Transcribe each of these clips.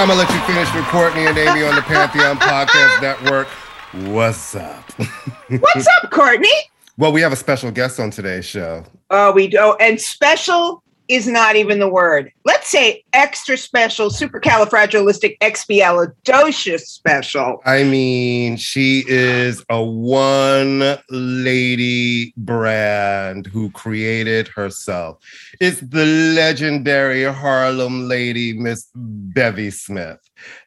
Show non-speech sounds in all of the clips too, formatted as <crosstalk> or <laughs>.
Time to let you finish with Courtney and Amy on the Pantheon <laughs> Podcast Network. What's up? What's up, Courtney? well, we have a special guest on today's show. Oh, we do. Oh, and special is not even the word. Let's say extra special, supercalifragilisticexpialidocious special. I mean, she is a one lady brand who created herself. It's the legendary Harlem lady, Miss Bevy Smith.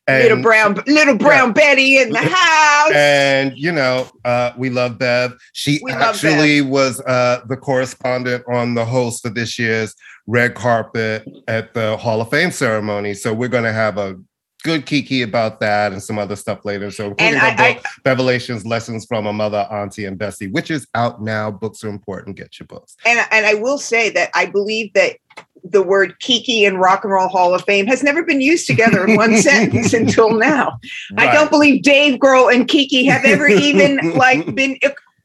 Little brown, little brown Betty in the <laughs> house. And you know, uh, we love Bev. She We actually was uh, the correspondent on the host of this year's red carpet at the Hall of Fame ceremony. So we're going to have a good kiki about that and some other stuff later. So including And I- book, Bevelations: Lessons from a Mother, Auntie, and Bestie, which is out now. Books are important. Get your books. and and I will say that I believe that the word Kiki and Rock and Roll Hall of Fame has never been used together in one <laughs> sentence until now. I don't believe Dave Grohl and Kiki have ever <laughs> even like been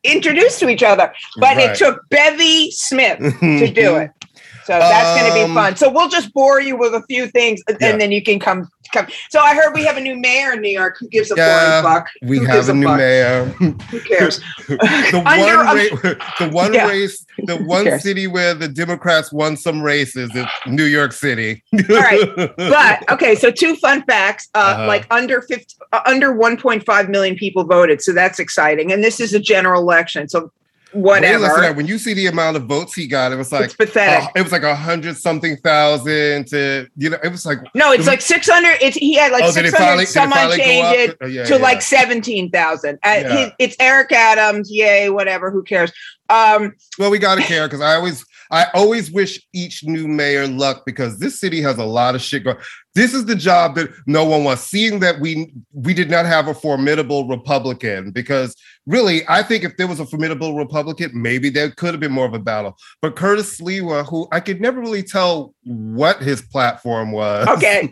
introduced to each other. But Right. it took Bevy Smith to do <laughs> it. So that's going to Um, be fun. So we'll just bore you with a few things, and Yeah. then you can come come. So I heard we have a new mayor in New York. Who gives a Yeah, flying fuck? We Who have gives a new fuck? mayor. Who cares? <laughs> the Under one, a- ra- the one Yeah. race, the <laughs> one city where the Democrats won some races is New York City. All right, <laughs> but okay. So two fun facts: uh, Uh-huh. like under 50, uh, under one point five million people voted, so that's exciting. And this is a general election, so whatever. that, when you see the amount of votes he got, it was like it's pathetic. uh, it was like a hundred something thousand to you know it was like no, it's like six hundred. It's he had like oh, six hundred. did it six finally, hundred. did it Someone changed it Uh, yeah, to yeah. like seventeen thousand. Uh, Yeah. It's Eric Adams. Yay, whatever. Who cares? Um, well we gotta care because I always I always wish each new mayor luck because this city has a lot of shit going. This is the job that no one wants. Seeing that we we did not have a formidable Republican because really I think if there was a formidable Republican, maybe there could have been more of a battle. But Curtis Sliwa, who I could never really tell what his platform was. Okay.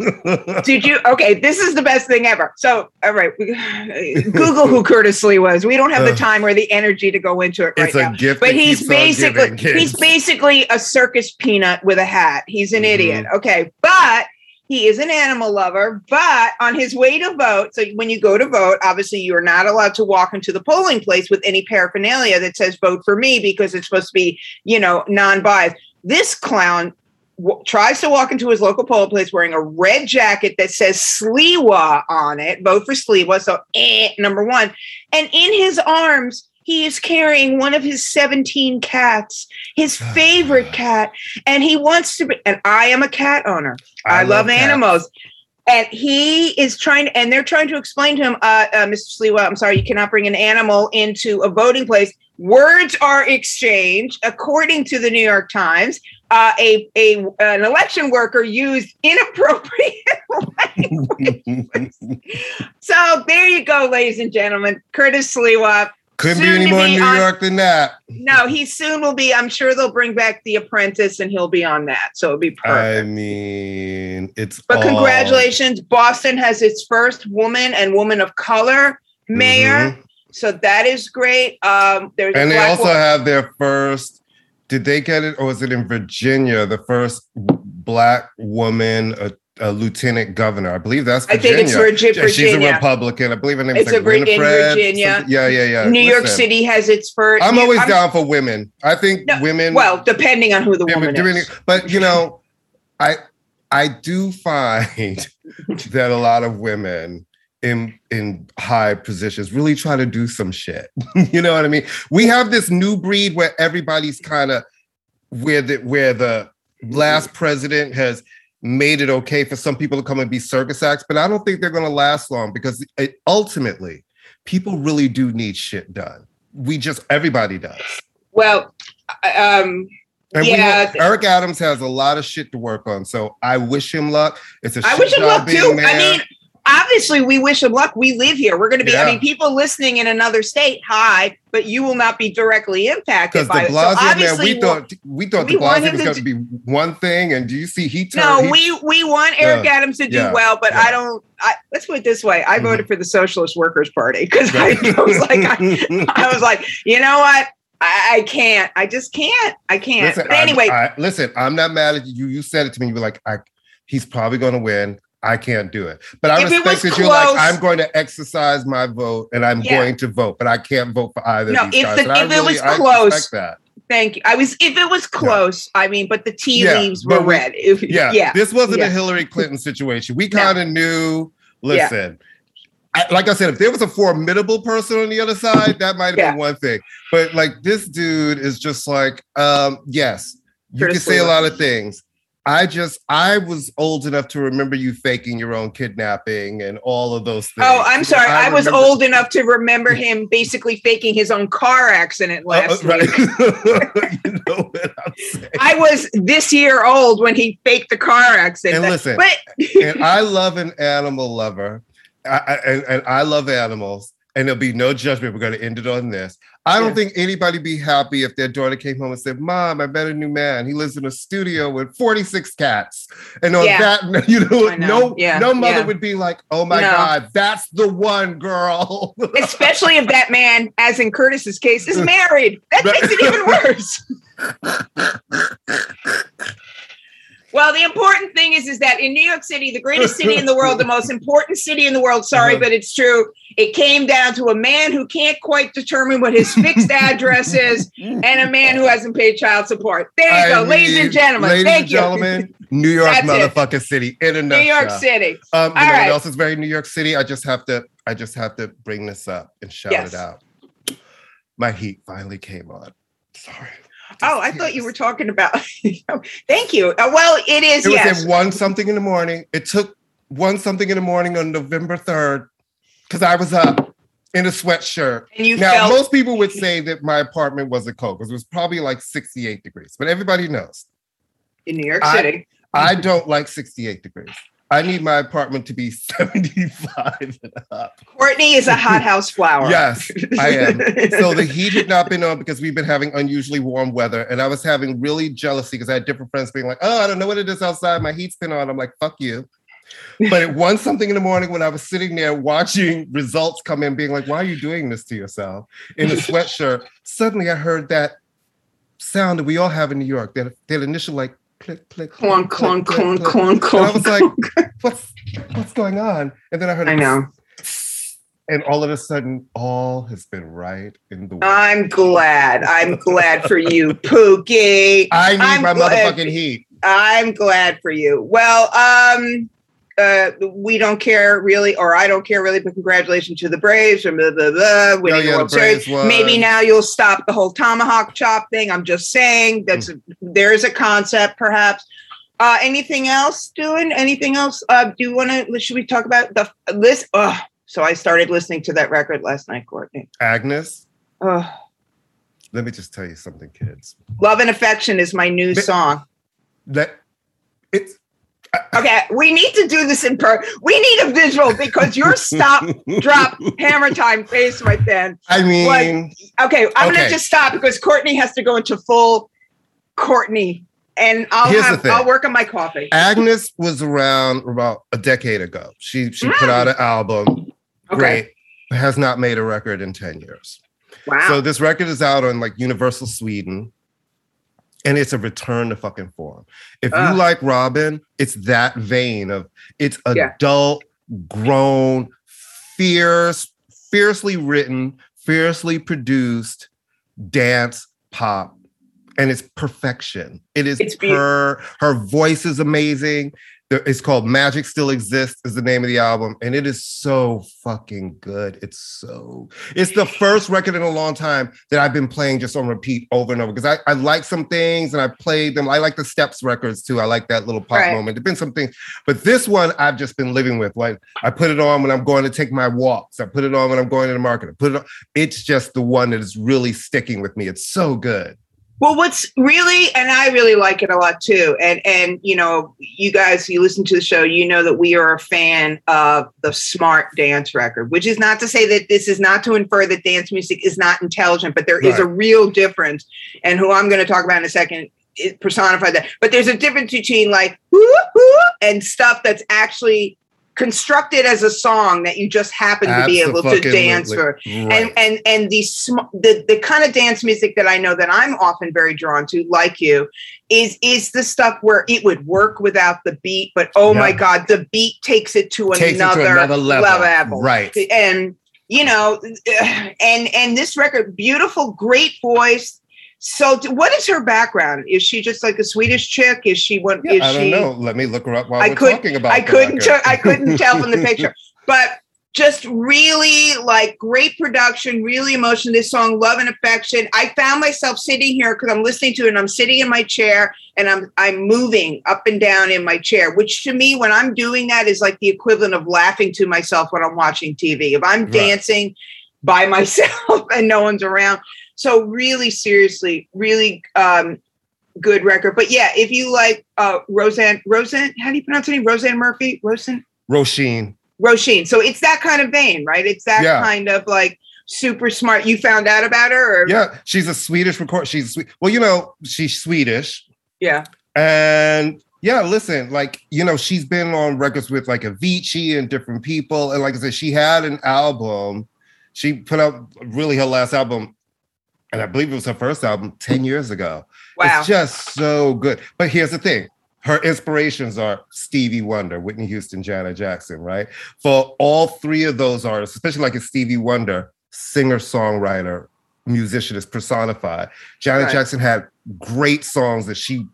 <laughs> Did you? Okay, this is the best thing ever. So, all right, Google who Curtis Sliwa was. We don't have the time or the energy to go into it right it's now. a gift. But he's basically giving, he's basically a circus peanut with a hat. He's an Mhm. idiot. Okay, but he is an animal lover. But on his way to vote, so when you go to vote, obviously you are not allowed to walk into the polling place with any paraphernalia that says "vote for me" because it's supposed to be, you know, non-biased. This clown w- tries to walk into his local polling place wearing a red jacket that says Sliwa on it. Vote for Sliwa. So, eh, number one. And in his arms, he is carrying one of his 17 cats, his favorite cat. And he wants to be, and I am a cat owner. I, love, cats. animals. And he is trying, and they're trying to explain to him, uh, uh, Mr. Sliwa, I'm sorry, you cannot bring an animal into a voting place. Words are exchanged, according to the New York Times. Uh, a, a an election worker used inappropriate <laughs> language. <laughs> So there you go, ladies and gentlemen. Curtis Sliwa. Couldn't be any more be New on- York than that. No, he soon will be. I'm sure they'll bring back The Apprentice, and he'll be on that. So it'll be perfect. I mean, it's But all- congratulations, Boston has its first woman and woman of color mayor. Mhm. So that is great. Um, there's And they also wo- have their first. Did they get it, or was it in Virginia? The first black woman a lieutenant governor. I believe that's I think it's Virgi- Yeah, She's a Republican. I believe her name It's is like a Vir- in Winifred. Virginia. something- Yeah, yeah, yeah. New York Listen, City has its first. I'm always down for women. I think No, women. Well, depending on who the woman is. but you know, I I do find <laughs> that a lot of women in in high positions really try to do some shit. <laughs> you know what I mean? We have this new breed where everybody's kind of where the where the last president has made it okay for some people to come and be circus acts, but I don't think they're going to last long because it, ultimately people really do need shit done. We just everybody does. Well, um, And we Yeah. have- Eric Adams has a lot of shit to work on. So I wish him luck. It's a I wish him luck too. I mean, obviously, we wish him luck. We live here. We're going to be. I mean, people listening in another state, hi, but you will not be directly impacted by the it. So Blasio man, obviously, we thought we thought we the want Blasio was going to be one thing, and do you see he turned? No, he- we we want Eric Yeah. Adams to do Yeah. well, but Yeah. I don't. I, let's put it this way: I Mhm. voted for the Socialist Workers Party because <laughs> I was like, I, <laughs> I was like, you know what? I, I can't. I just can't. I can't. listen, but anyway, I, I, listen, I'm not mad at you. You said it to me. You were like, I, he's probably going to win. I can't do it, but I if respect that you're like, I'm going to exercise my vote, and I'm Yeah. going to vote, but I can't vote for either No, of these if guys. the- if it was I close, that. thank you. I was if it was close. I mean, but the tea Yeah, leaves were we- red. If, yeah, yeah. This wasn't yeah. a Hillary Clinton situation. We kind of knew. Listen, I, like I said, if there was a formidable person on the other side, that might have Yeah. been one thing. But like this dude is just like, um, yes, you can Curtis say a lot of things. I just, I was old enough to remember you faking your own kidnapping and all of those things. Oh, I'm sorry. I, was remember- old enough to remember <laughs> him basically faking his own car accident Uh, last uh, right. week. <laughs> you know what I'm saying? I was this year old when he faked the car accident. And listen, but and I love an animal lover, I, I, and, and I love animals, and there'll be no judgment. We're going to end it on this. I don't Yeah. think anybody would be happy if their daughter came home and said, "Mom, I met a new man. He lives in a studio with 46 cats." And on Yeah. that, <laughs> you know, know. no, Yeah. no mother would be like, "Oh my No. God, that's the one girl." <laughs> especially if that man, as in Curtis's case, is <laughs> married. That makes it even worse. Well, the important thing is, is that in New York City, the greatest city in the world, the most important city in the world, sorry, Uh-huh. but it's true. It came down to a man who can't quite determine what his fixed <laughs> address is and a man who hasn't paid child support. There you I go, ladies and gentlemen. ladies Thank and you. gentlemen, New York it. motherfucking city in a New. York City. Um, you All know right. what else is very New York City? I just have to, I just have to bring this up and shout Yes. it out. My heat finally came on. Sorry. <laughs> Oh, I thought you were talking about. <laughs> Thank you. Uh, well, it is, It was yes. at one something in the morning. It took one something in the morning on November third because I was up in a sweatshirt. And you now, felt most people would <laughs> say that my apartment wasn't cold because it was probably like 68 degrees, but everybody knows in New York City. I don't like 68 degrees. I need my apartment to be <laughs> 75 and up. Courtney is a hothouse flower. Yes, I am. <laughs> So the heat had not been on because we've been having unusually warm weather, and I was having really jealousy because I had different friends being like, "Oh, I don't know what it is outside. My heat's been on." I'm like, "Fuck you." But at one something in the morning when I was sitting there watching results come in, being like, "Why are you doing this to yourself?" in a sweatshirt, suddenly I heard that sound that we all have in New York. That that initial like click click clunk, clunk, click, clunk, clunk, I was like, <laughs> "What's what's going on?" And then I heard, I know. <laughs> and all of a sudden, all has been right in the world. I'm glad. I'm glad for you, Pookie. I need I'm my glad- motherfucking heat. I'm glad for you. Well, um, uh, we don't care really, or I don't care really, but congratulations to the Braves and blah blah blah. Winning Oh, yeah, the the World Series. Won. Maybe now you'll stop the whole tomahawk chop thing. I'm just saying that's Mm. there is a concept, perhaps. Uh, anything else doing? Anything else? Uh, do you want to? Should we talk about the list? Oh, so I started listening to that record last night, Courtney. Agnes, Oh, let me just tell you something, kids. Love and Affection is my new But- song. That it's Okay, we need to do this in per. We need a visual because your stop, <laughs> drop, hammer time face right then. I mean, Okay, I'm Okay. gonna just stop because Courtney has to go into full Courtney, and I'll Here's have. I'll work on my coffee. Agnes was around about a decade ago. She she put Mm. out an album. Okay, Great. Has not made a record in 10 years. wow. So this record is out on like Universal Sweden. And it's a return to fucking form. If Ah. you like Robyn, it's that vein of it's Yeah. adult, grown, fierce, fiercely written, fiercely produced dance pop. And it's perfection. It is It's her. Her voice is amazing. It's called Magic Still Exists is the name of the album, and it is so fucking good. It's so. It's the first record in a long time that I've been playing just on repeat over and over because I, I like some things and I played them. I like the Steps records too. I like that little pop Right. moment. There's been some things, but this one I've just been living with. Like I put it on when I'm going to take my walks. I put it on when I'm going to the market. I put it on. It's just the one that is really sticking with me. It's so good. Well, what's really, and I really like it a lot too. And and you know, you guys, you listen to the show, you know that we are a fan of the smart dance record, which is not to say that this is not to infer that dance music is not intelligent, but there is Right. a real difference. And who I'm going to talk about in a second personified that. But there's a difference between like whoo whoo and stuff that's actually constructed as a song that you just happen to be able to dance for Right. and and and the sm- the the kind of dance music that I know that I'm often very drawn to, like you, is is the stuff where it would work without the beat, but oh my god, the beat takes it to Takes it to another, another level. level. Right. And you know, <sighs> and and this record, beautiful, great voice. So, what is her background? Is she just like a Swedish chick? Is she one? Yeah, is I don't she? know. Let me look her up while I we're couldn't- talking about I couldn't. T- I couldn't tell from the <laughs> picture, but just really like great production, really emotion. This song, "Love and Affection." I found myself sitting here because I'm listening to it, and I'm sitting in my chair, and I'm I'm moving up and down in my chair. Which to me, when I'm doing that, is like the equivalent of laughing to myself when I'm watching TV. If I'm Right. dancing by <laughs> myself and no one's around, so really seriously, really. um good record. But yeah, if you like uh Roseanne, Roseanne, how do you pronounce her name? Roseanne Murphy? Roseanne? Roisin. Roisin. So it's that kind of vein, right? It's that Yeah. kind of like super smart. You found out about her or Yeah, she's a Swedish record. She's sweet. Well, you know, she's Swedish. yeah. And yeah, listen, like, you know, she's been on records with like Avicii and different people. And like I said, she had an album. She put out really her last album, and I believe it was her first album 10 years ago. Wow. It's just so good. But here's the thing. Her inspirations are Stevie Wonder, Whitney Houston, Janet Jackson, right? For all three of those artists, especially like a Stevie Wonder, singer, songwriter, musician is personified. Janet Right. Jackson had great songs that she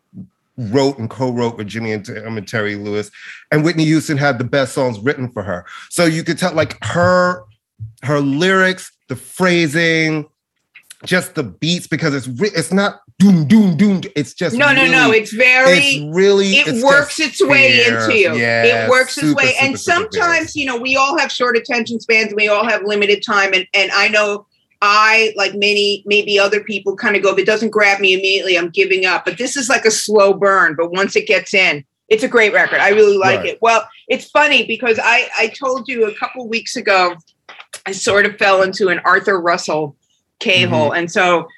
wrote and co-wrote with Jimmy and, um, and Terry Lewis, and Whitney Houston had the best songs written for her. So you could tell, like her, her lyrics, the phrasing, just the beats, because it's re- it's not doom doom doom. It's just no, no, no. It's very it's really it it's works its way fierce. into you. Yeah, it works its way. super, and super sometimes, you know, we all have short attention spans and we all have limited time. And and I know I, like many, maybe other people, kind of go, if it doesn't grab me immediately, I'm giving up. But this is like a slow burn. But once it gets in, it's a great record. I really like Right. it. Well, it's funny because I, I told you a couple weeks ago, I sort of fell into an Arthur Russell K hole. Mm-hmm. And so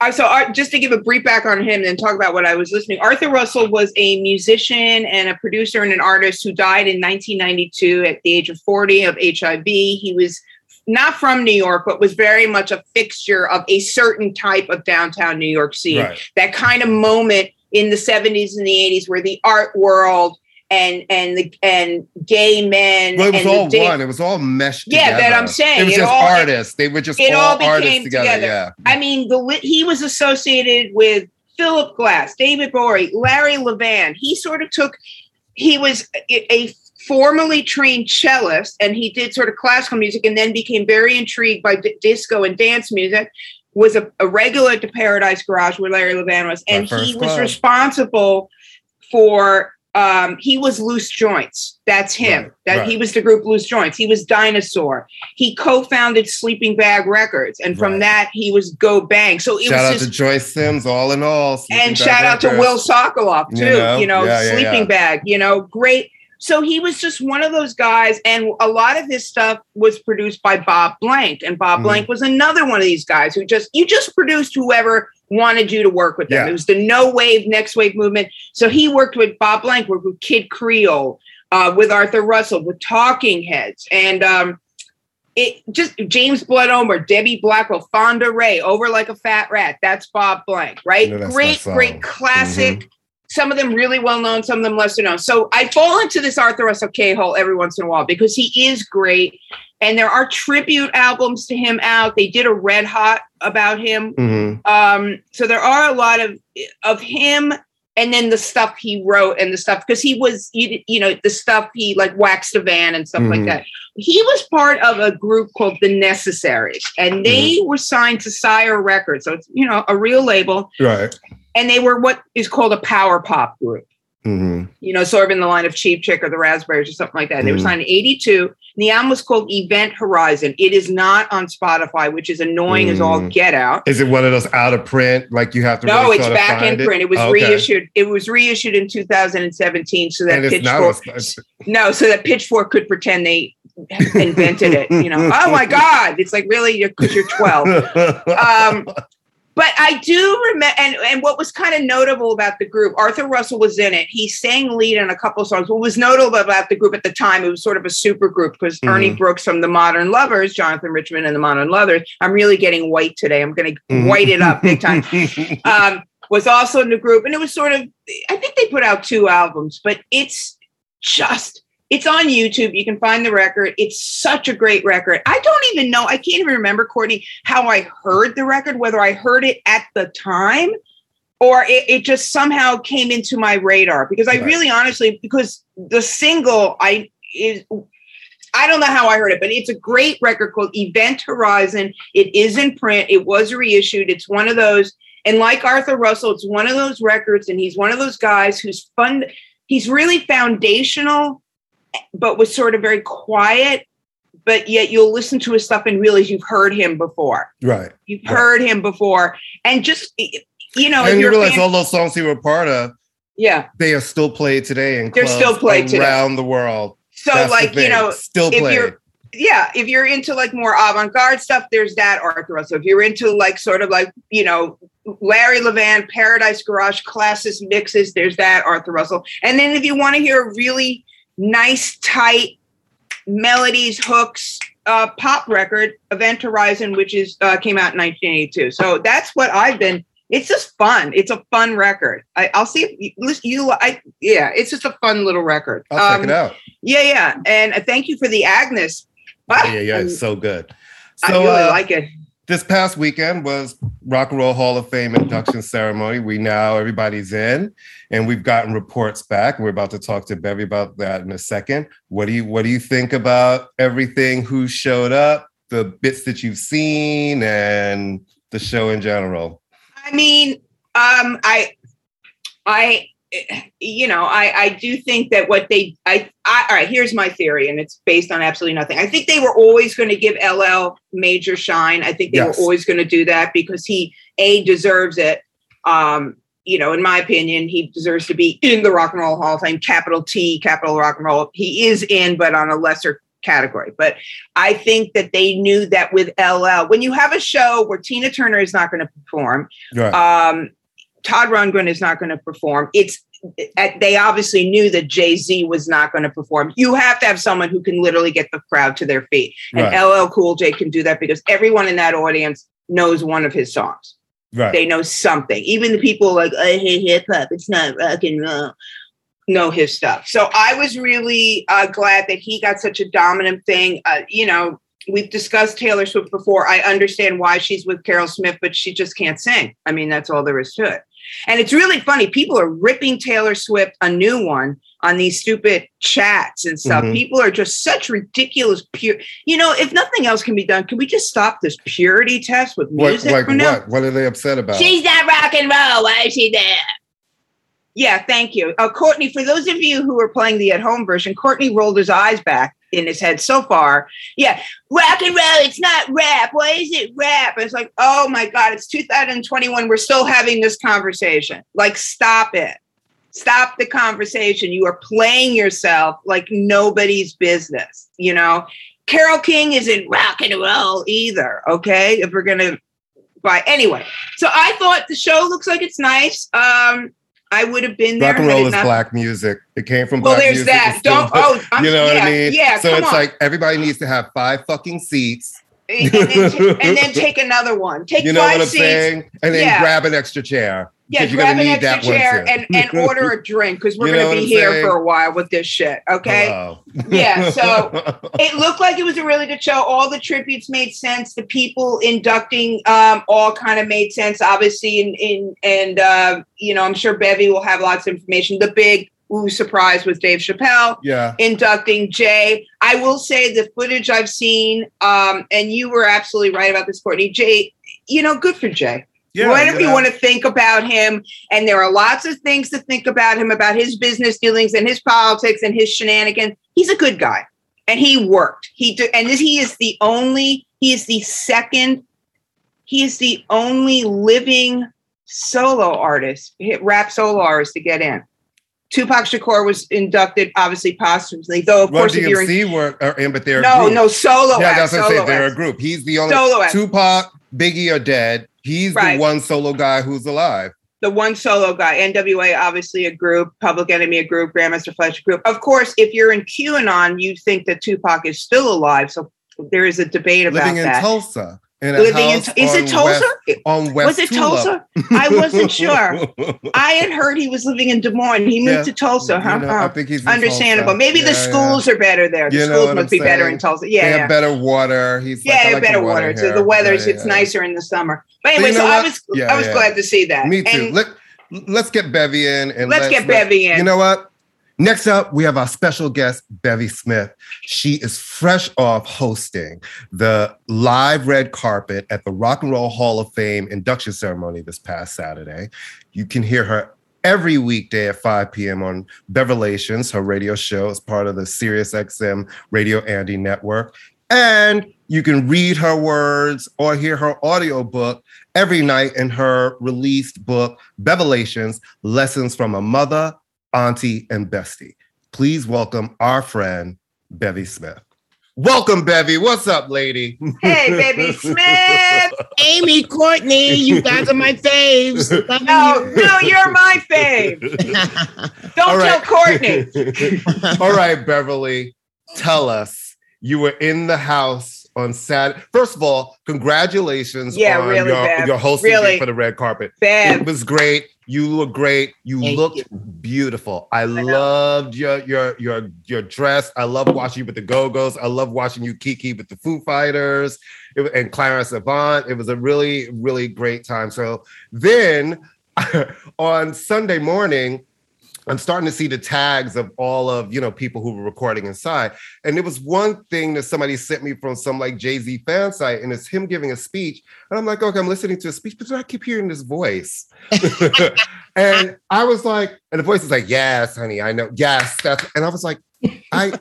I so just to give a brief background on him and then talk about what I was listening. Arthur Russell was a musician and a producer and an artist who died in 1992 at the age of 40 of HIV. He was not from New York, but was very much a fixture of a certain type of downtown New York scene. Right. That kind of moment in the 70s and the 80s where the art world and and the and gay men Well, it was all the da- one. It was all meshed Yeah, together. that I'm saying. It was It just all- artists. They were just it all, all became artists together. together. Yeah. I mean, the he was associated with Philip Glass, David Bowie, Larry Levan. He sort of took. He was a, a formally trained cellist, and he did sort of classical music, and then became very intrigued by d- disco and dance music. Was a, a regular at the Paradise Garage where Larry Levan was, and he was club. responsible for. Um, he was Loose Joints. That's him. Right, that right. he was the group Loose Joints. He was Dinosaur he co-founded Sleeping Bag Records, and from Right. that he was Go Bang. So it Shout out was to just Joyce Sims, all in all. Sleeping and shout out to Will Socolov too. You know? You know, Yeah, yeah, Sleeping yeah. Bag. You know, great. So he was just one of those guys, and a lot of his stuff was produced by Bob Blank, and Bob Mhm. Blank was another one of these guys who just you just produced whoever wanted you to work with them. Yeah. It was the no wave, next wave movement. So he worked with Bob Blank, worked with Kid Creole, uh, with Arthur Russell, with Talking Heads, and um, it just James Blood Ulmer or Debbie Blackwell, Fonda Rae, over like a fat rat. That's Bob Blank, right? You know, that's my great, great classic. Mm-hmm. Some of them really well known, some of them lesser known. So I fall into this Arthur Russell K hole every once in a while because he is great. And there are tribute albums to him out. They did a red hot about him. Mhm. Um, so there are a lot of of him and then the stuff he wrote and the stuff because he was you, you know the stuff he like waxed a van and stuff like Mhm. that he was part of a group called the necessaries and they were signed to sire records so it's you know a real label Right. and they were what is called a power pop group hmm you know sort of in the line of Cheap Trick or the raspberries or something like that they were Mhm. signed in 82 and the album was called event horizon it is not on spotify which is annoying as all Mm. get out Is it one of those out of print? Like you have to. no, really it's back in print. It was Okay. reissued. It was reissued in 2017, so that And it's not. Pitchfork. No, so that Pitchfork could pretend they invented it. You know, <laughs> oh my God, it's like really because you're 12. <laughs> Um, but I do remember, and, and what was kind of notable about the group, Arthur Russell was in it. He sang lead on a couple of songs. What was notable about the group at the time, it was sort of a super group because Ernie Mhm. Brooks from the Modern Lovers, Jonathan Richman and the Modern Lovers. I'm really getting white today. I'm going to Mhm. white it up big time. <laughs> um, was also in the group, and it was sort of. I think they put out two albums, but it's just. It's on YouTube. You can find the record. It's such a great record. I don't even know. I can't even remember, Courtney, how I heard the record, whether I heard it at the time or it, it just somehow came into my radar. Because I Right. really honestly, because the single I is I don't know how I heard it, but it's a great record called Event Horizon. It is in print. It was reissued. It's one of those, and like Arthur Russell, it's one of those records, and he's one of those guys who's fun. He's really foundational, but was sort of very quiet. But yet you'll listen to his stuff and realize you've heard him before. right. You've Right. heard him before, and just you know, and you realize fan- all those songs he were part of, yeah. they are still played today And They're still played today. around the world. So That's like you know, still if played. you're yeah, if you're into like more avant-garde stuff, there's that Arthur Russell. If you're into like sort of like, you know, Larry Levan, Paradise Garage, classes mixes, there's that Arthur Russell. And then if you want to hear a really nice, tight melodies, hooks, uh, pop record, Event Horizon, which is uh, came out in 1982. So that's what I've been. It's just fun. It's a fun record. I, I'll see if you, you. I yeah, it's just a fun little record. I'll check Um, it out. Yeah, yeah, and thank you for the Agnes. Ah, Yeah, yeah, it's so good. I really uh, like it. This past weekend was Rock and Roll Hall of Fame induction ceremony. We now everybody's in, and we've gotten reports back. We're about to talk to Bevy about that in a second. What do you What do you think about everything? Who showed up? The bits that you've seen, and the show in general. I mean, um, I, I, you know, I, I do think that what they, I, I, all right, here's my theory, and it's based on absolutely nothing. I think they were always going to give LL major shine. I think they Yes. were always going to do that because he, a, deserves it. Um, you know, in my opinion, he deserves to be in the Rock and Roll Hall of Fame, capital T, capital Rock and Roll. He is in, but on a lesser category. But I think that they knew that with LL, when you have a show where Tina Turner is not going to perform, Right. um, Todd Rundgren is not going to perform. It's uh, they obviously knew that Jay Z was not going to perform. You have to have someone who can literally get the crowd to their feet, and Right. LL Cool J can do that because everyone in that audience knows one of his songs. right. They know something. Even the people like I hate hip hop. It's not rock and roll. Know his stuff. So I was really uh, glad that he got such a dominant thing. Uh, you know, we've discussed Taylor Swift before. I understand why she's with Carol Smith, but she just can't sing. I mean, that's all there is to it. And it's really funny. People are ripping Taylor Swift a new one on these stupid chats and stuff. Mhm. People are just such ridiculous pure. You know, if nothing else can be done, can we just stop this purity test with what music like for now? what? What are they upset about? She's not rock and roll. Why is she there? Yeah, thank you. Uh, Courtney, for those of you who are playing the at home version, Courtney rolled his eyes back in his head so far. Yeah, rock and roll, it's not rap. Why is it rap? It's like, oh my God, it's 2021. We're still having this conversation. Like, stop it. Stop the conversation. You are playing yourself like nobody's business, you know? Carole King isn't rock and roll either, okay? If we're to buy. Anyway, so I thought the show looks like it's nice. Um, I would have been there. Rock and roll is not- black music. It came from Well, black there's music. that. Don't. Oh, <laughs> I'm, you know what I mean? Yeah. So it's on. like everybody needs to have five fucking seats. And, then ta- and then take another one. Take You know five what I'm seats. saying? And then Yeah. grab an extra chair. Yeah, grab gonna an need that extra one chair and, and order a drink because we're You know going to be here saying? for a while with this shit. Okay. Yeah, so- <laughs> It looked like it was a really good show. All the tributes made sense. The people inducting um, all kind of made sense. Obviously, in in and uh, you know, I'm sure Bevy will have lots of information. The big ooh surprise with Dave Chappelle yeah. inducting Jay. I will say the footage I've seen, um, and you were absolutely right about this, Courtney. Jay, you know, good for Jay. Yeah. Whatever you, want to think about him, and there are lots of things to think about him, about his business dealings and his politics and his shenanigans. He's a good guy, and he worked. He did, and this, he is the only. He is the second. He is the only living solo artist, rap solo artist to get in. Tupac Shakur was inducted, obviously posthumously, though of Run course if you're in, DMC were uh, in, but they're no, group. no solo. Yeah, that's what I'm saying. They're a group. He's the only Solo. Tupac, Biggie are dead. He's Right. the one solo guy who's alive. the one solo guy, NWA, obviously a group, Public Enemy a group, Grandmaster Flash a group. Of course, if you're in QAnon, you think that Tupac is still alive. So there is a debate about Living in that. Tulsa. In Living in, is it Tulsa? West, on West was it. Tulsa? I wasn't sure. <laughs> I had heard he was living in Des Moines. He moved Yeah. to Tulsa, You know, I think he's Understandable. Tulsa. Maybe the Yeah, yeah. schools are better there. The You schools must I'm be better in Tulsa. They Yeah, have better water. He's Yeah, I like better water. So the weather's Yeah, it's nicer in the summer. But you anyway, know so I was Yeah, I was yeah. glad to see that. Me too. And Let, let's get Bevy in and Let's get Bevy in. You know what? Next up, we have our special guest, Bevy Smith. She is fresh off hosting the live red carpet at the Rock and Roll Hall of Fame induction ceremony this past Saturday. You can hear her every weekday at 5 p.m. on Bevelations, her radio show as part of the SiriusXM Radio Andy network. And you can read her words or hear her audiobook every night in her released book, Bevelations Lessons from a Mother, Auntie, and Bestie. Please welcome our friend, Bevy Smith. Welcome, Bevy. What's up, lady? hey, baby <laughs> Smith. Amy, Courtney, you <laughs> guys are my faves. Loving No, you. no, you're my fave. <laughs> Don't All tell. Courtney. All right, Beverly, tell us you were in the house on Saturday. First of all, congratulations Yeah, on really, your, Bev. your hosting Really. for the red carpet. It was great. You look great. You Thank looked you. beautiful. I, know. loved your your your your dress. I love watching you with the Go-Go's. I love watching you kiki with the Foo Fighters it, and Clarence Avant. It was a really really great time. So then <laughs> on Sunday morning, I'm starting to see the tags of all of you know people who were recording inside, and it was one thing that somebody sent me from some like Jay Z fan site, and it's him giving a speech, and I'm like, okay, I'm listening to a speech, but I keep hearing this voice, <laughs> and I was like, and the voice is like, yes, honey, I know, yes, that's, and I was like, I.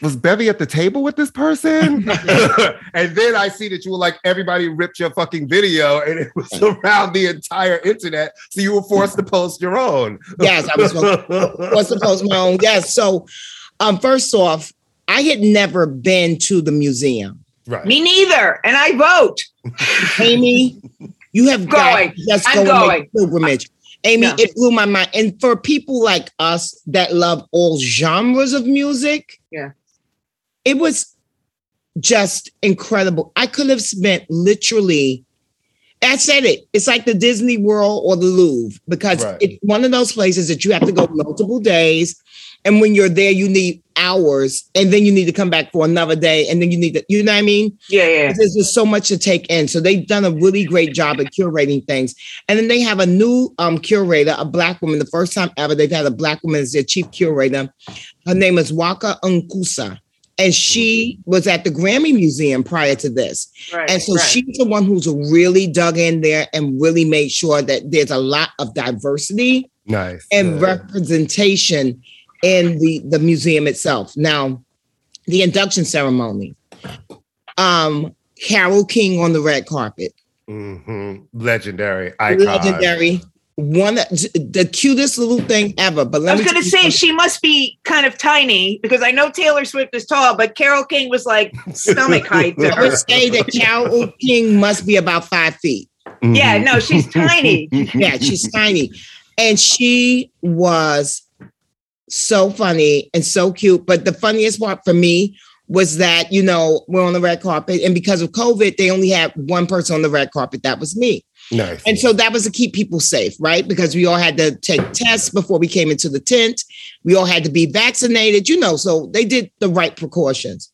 Was Bevy at the table with this person? <laughs> <laughs> and then I see that you were like, everybody ripped your fucking video and it was around the entire internet. So you were forced to post your own. Yes, I was was supposed to post my own. Yes. So, um, first off, I had never been to the museum. right. Me neither. And I vote. Amy, you have got Going. to just I'm go going. make pilgrimage. Amy, No. it blew my mind. And for people like us that love all genres of music, Yeah. it was just incredible. I could have spent literally, I said it, it's like the Disney World or the Louvre because Right. it's one of those places that you have to go multiple days. And when you're there, you need hours, and then you need to come back for another day, and then you need to, you know what I mean? Yeah, yeah. There's just so much to take in. So they've done a really great job at curating things. And then they have a new um, curator, a black woman. The first time ever they've had a black woman as their chief curator. Her name is Nwaka Onwusa. And she was at the Grammy Museum prior to this. Right, And so right. she's the one who's really dug in there and really made sure that there's a lot of diversity Nice. and Yeah. representation in the the museum itself. Now, the induction ceremony. Um, Carole King on the red carpet, Mhm. Legendary. Icon. legendary, one the cutest little thing ever. But let I was going to say you she must be kind of tiny because I know Taylor Swift is tall, but Carole King was like stomach height to something. I would say that <laughs> Carole King must be about five feet. Yeah, Mhm. no, she's tiny. <laughs> Yeah, she's tiny. And she was so funny and so cute. But the funniest part for me was that, you know, we're on the red carpet. And because of COVID, they only had one person on the red carpet. That was me. Nice. And so that was to keep people safe, right? Because we all had to take tests before we came into the tent. We all had to be vaccinated, you know, so they did the right precautions.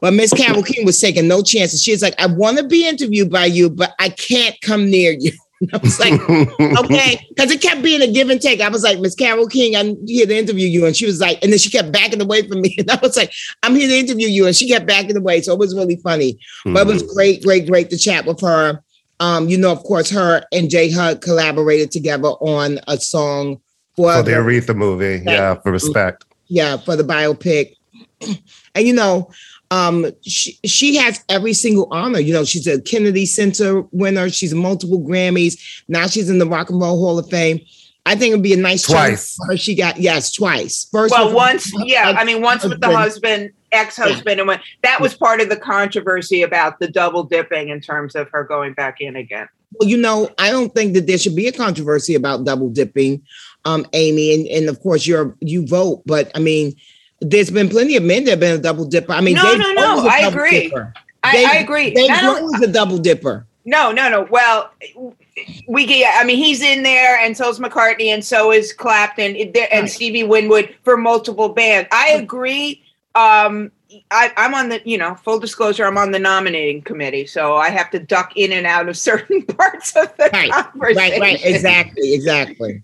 But Miss Carole King was taking no chances. She's like, I want to be interviewed by you, but I can't come near you. <laughs> I was like, <laughs> okay, because it kept being a give and take. I was like, Miss Carole King, I'm here to interview you. And she was like, and then she kept backing away from me. <laughs> And I was like, I'm here to interview you. And she kept backing away. So it was really funny. Mm-hmm. But it was great, great, great to chat with her. Um, you know, of course, her and J Hud collaborated together on a song for, for the Aretha movie. Yeah, for respect. Yeah, for the biopic. <clears throat> And you know, um, she, she has every single honor. You know, she's a Kennedy Center winner. She's multiple Grammys. Now she's in the Rock and Roll Hall of Fame. I think it'd be a nice twice. She got yes, twice. First, well, once, yeah. I mean, once with the husband, ex-husband, yeah. and when that was part of the controversy about the double dipping in terms of her going back in again. Well, you know, I don't think that there should be a controversy about double dipping, um, Amy, and, and of course you're you vote, but I mean, there's been plenty of men that have been a double dipper. I mean, no, Dave no, no, I agree. I, Dave, I, agree. Dave Grohl a double dipper. No, no, no. Well, we get. I mean, he's in there, and so is McCartney, and so is Clapton, and right. Stevie Winwood for multiple bands. I agree. Um, I, am on the, you know, full disclosure, I'm on the nominating committee, so I have to duck in and out of <laughs> certain parts of the right, conversation. Right, right, exactly, exactly.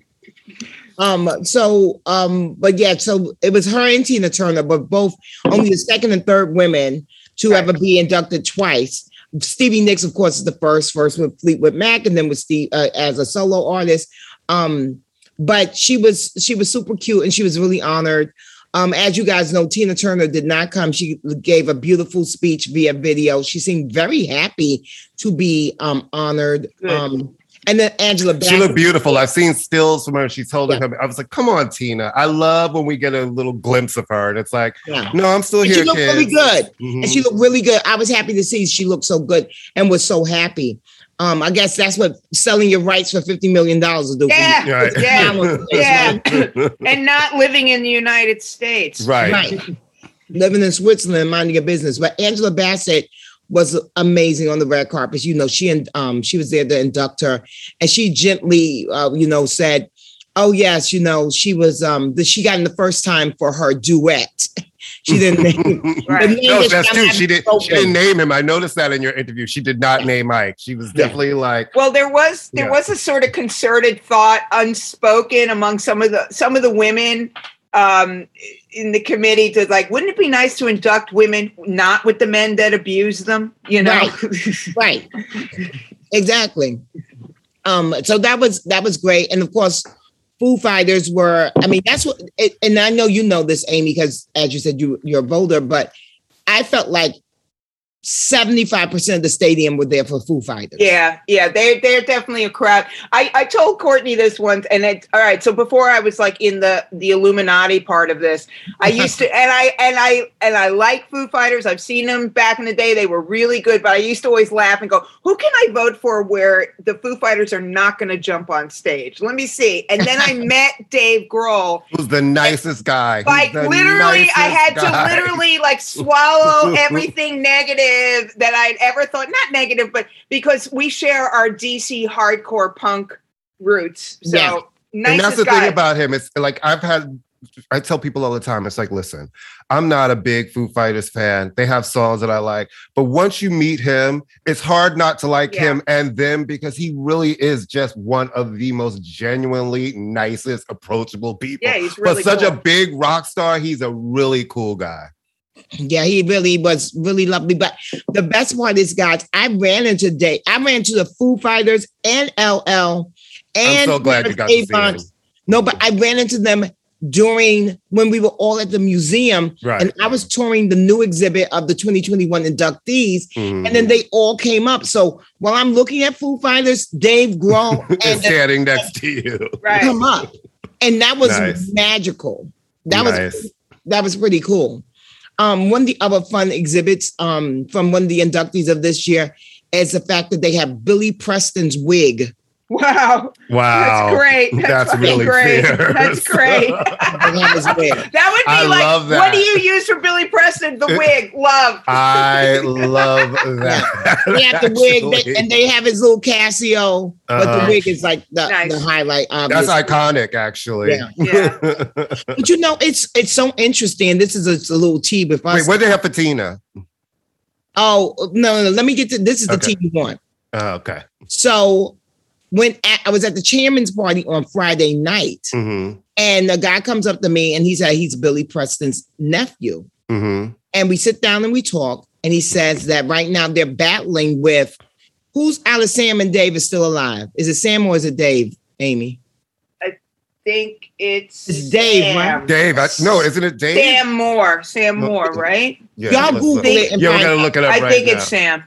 Um, so, um, but yeah, so it was her and Tina Turner, but both only the second and third women to right. ever be inducted twice. Stevie Nicks, of course, is the first, first with Fleetwood Mac, and then with Steve uh, as a solo artist. Um, but she was she was super cute, and she was really honored. Um, as you guys know, Tina Turner did not come. She gave a beautiful speech via video. She seemed very happy to be um, honored. Um, and then Angela Bassett. She looked beautiful. I've seen stills from her. She's holding yeah. her. I was like, come on, Tina. I love when we get a little glimpse of her. And it's like, yeah. no, I'm still and here. She looked kids. really good. Mm-hmm. And she looked really good. I was happy to see she looked so good and was so happy. Um, I guess that's what selling your rights for $50 million will do. Yeah. Right. Yeah. yeah. <laughs> and not living in the United States. Right. right. Living in Switzerland, minding your business. But Angela Bassett was amazing on the red carpet. You know, she and um she was there to induct her, and she gently, uh, you know, said, "Oh yes, you know, she was um the, she got in the first time for her duet." <laughs> she didn't name. <laughs> right. name no, that's true. She did. She didn't name him. I noticed that in your interview. She did not name Mike. She was definitely yeah. like. Well, there was there yeah. was a sort of concerted thought, unspoken among some of the some of the women um, in the committee to like, wouldn't it be nice to induct women not with the men that abuse them? You know, right, <laughs> right. exactly. Um, so that was that was great, and of course, Foo Fighters were. I mean, that's what. It, and I know you know this, Amy, because as you said, you you're a Boulder, but I felt like 75% of the stadium were there for Foo Fighters. Yeah, yeah, they're they're definitely a crowd. I, I told Courtney this once, and it all right. So before I was like in the the Illuminati part of this, I <laughs> used to and I and I and I like Foo Fighters. I've seen them back in the day. They were really good, but I used to always laugh and go, Who can I vote for where the Foo Fighters are not gonna jump on stage? Let me see. And then I <laughs> met Dave Grohl. Who's the nicest and, guy. Like literally, I had guy. to literally like swallow <laughs> everything negative negative that I'd ever thought, not negative, but because we share our DC hardcore punk roots. So yeah. and that's the guy. thing about him. It's like I've had I tell people all the time, it's like, listen, I'm not a big Foo Fighters fan. They have songs that I like, but once you meet him, it's hard not to like yeah. him and them because he really is just one of the most genuinely nicest, approachable people. Yeah, he's really but such cool. a big rock star, he's a really cool guy. Yeah, he really was really lovely. But the best part is, guys, I ran into Dave. I ran into the Foo Fighters and LL. And I'm so glad you got to see them. No, but I ran into them during when we were all at the museum right. and I was touring the new exhibit of the 2021 inductees mm. and then they all came up. So while I'm looking at Foo Fighters, Dave Grohl <laughs> and standing next to you right. come up. And that was nice. magical. That nice. was that was pretty cool. Um, one of the other fun exhibits um, from one of the inductees of this year is the fact that they have Billy Preston's wig Wow. Wow. That's great. That's, That's really great. fierce. That's great. that was weird. That would be I like, love that. what do you use for Billy Preston? The wig. Love. I <laughs> love that. He had the wig, they- and they have his little Casio, but Uh-huh. the wig is like the, Nice. the highlight. That's iconic, actually. Yeah. Yeah. <laughs> But you know, it's it's so interesting. This is a, a little tea before. Wait, what did they have for Tina? Oh no, no, no, let me get to this. Is the Okay. tea you want? Oh, okay. So when at, I was at the chairman's party on Friday night, Mm-hmm. and a guy comes up to me and he said he's Billy Preston's nephew, Mm-hmm. and we sit down and we talk, and he says that right now they're battling with who's out of Sam and Dave is still alive. Is it Sam or is it Dave? Amy. I think it's It's Dave, right? Dave, I, no, isn't it Dave? Sam Moore. Sam Moore, right? Yeah, Y'all Google it and Yeah, we're gonna look it up I right think now. it's Sam.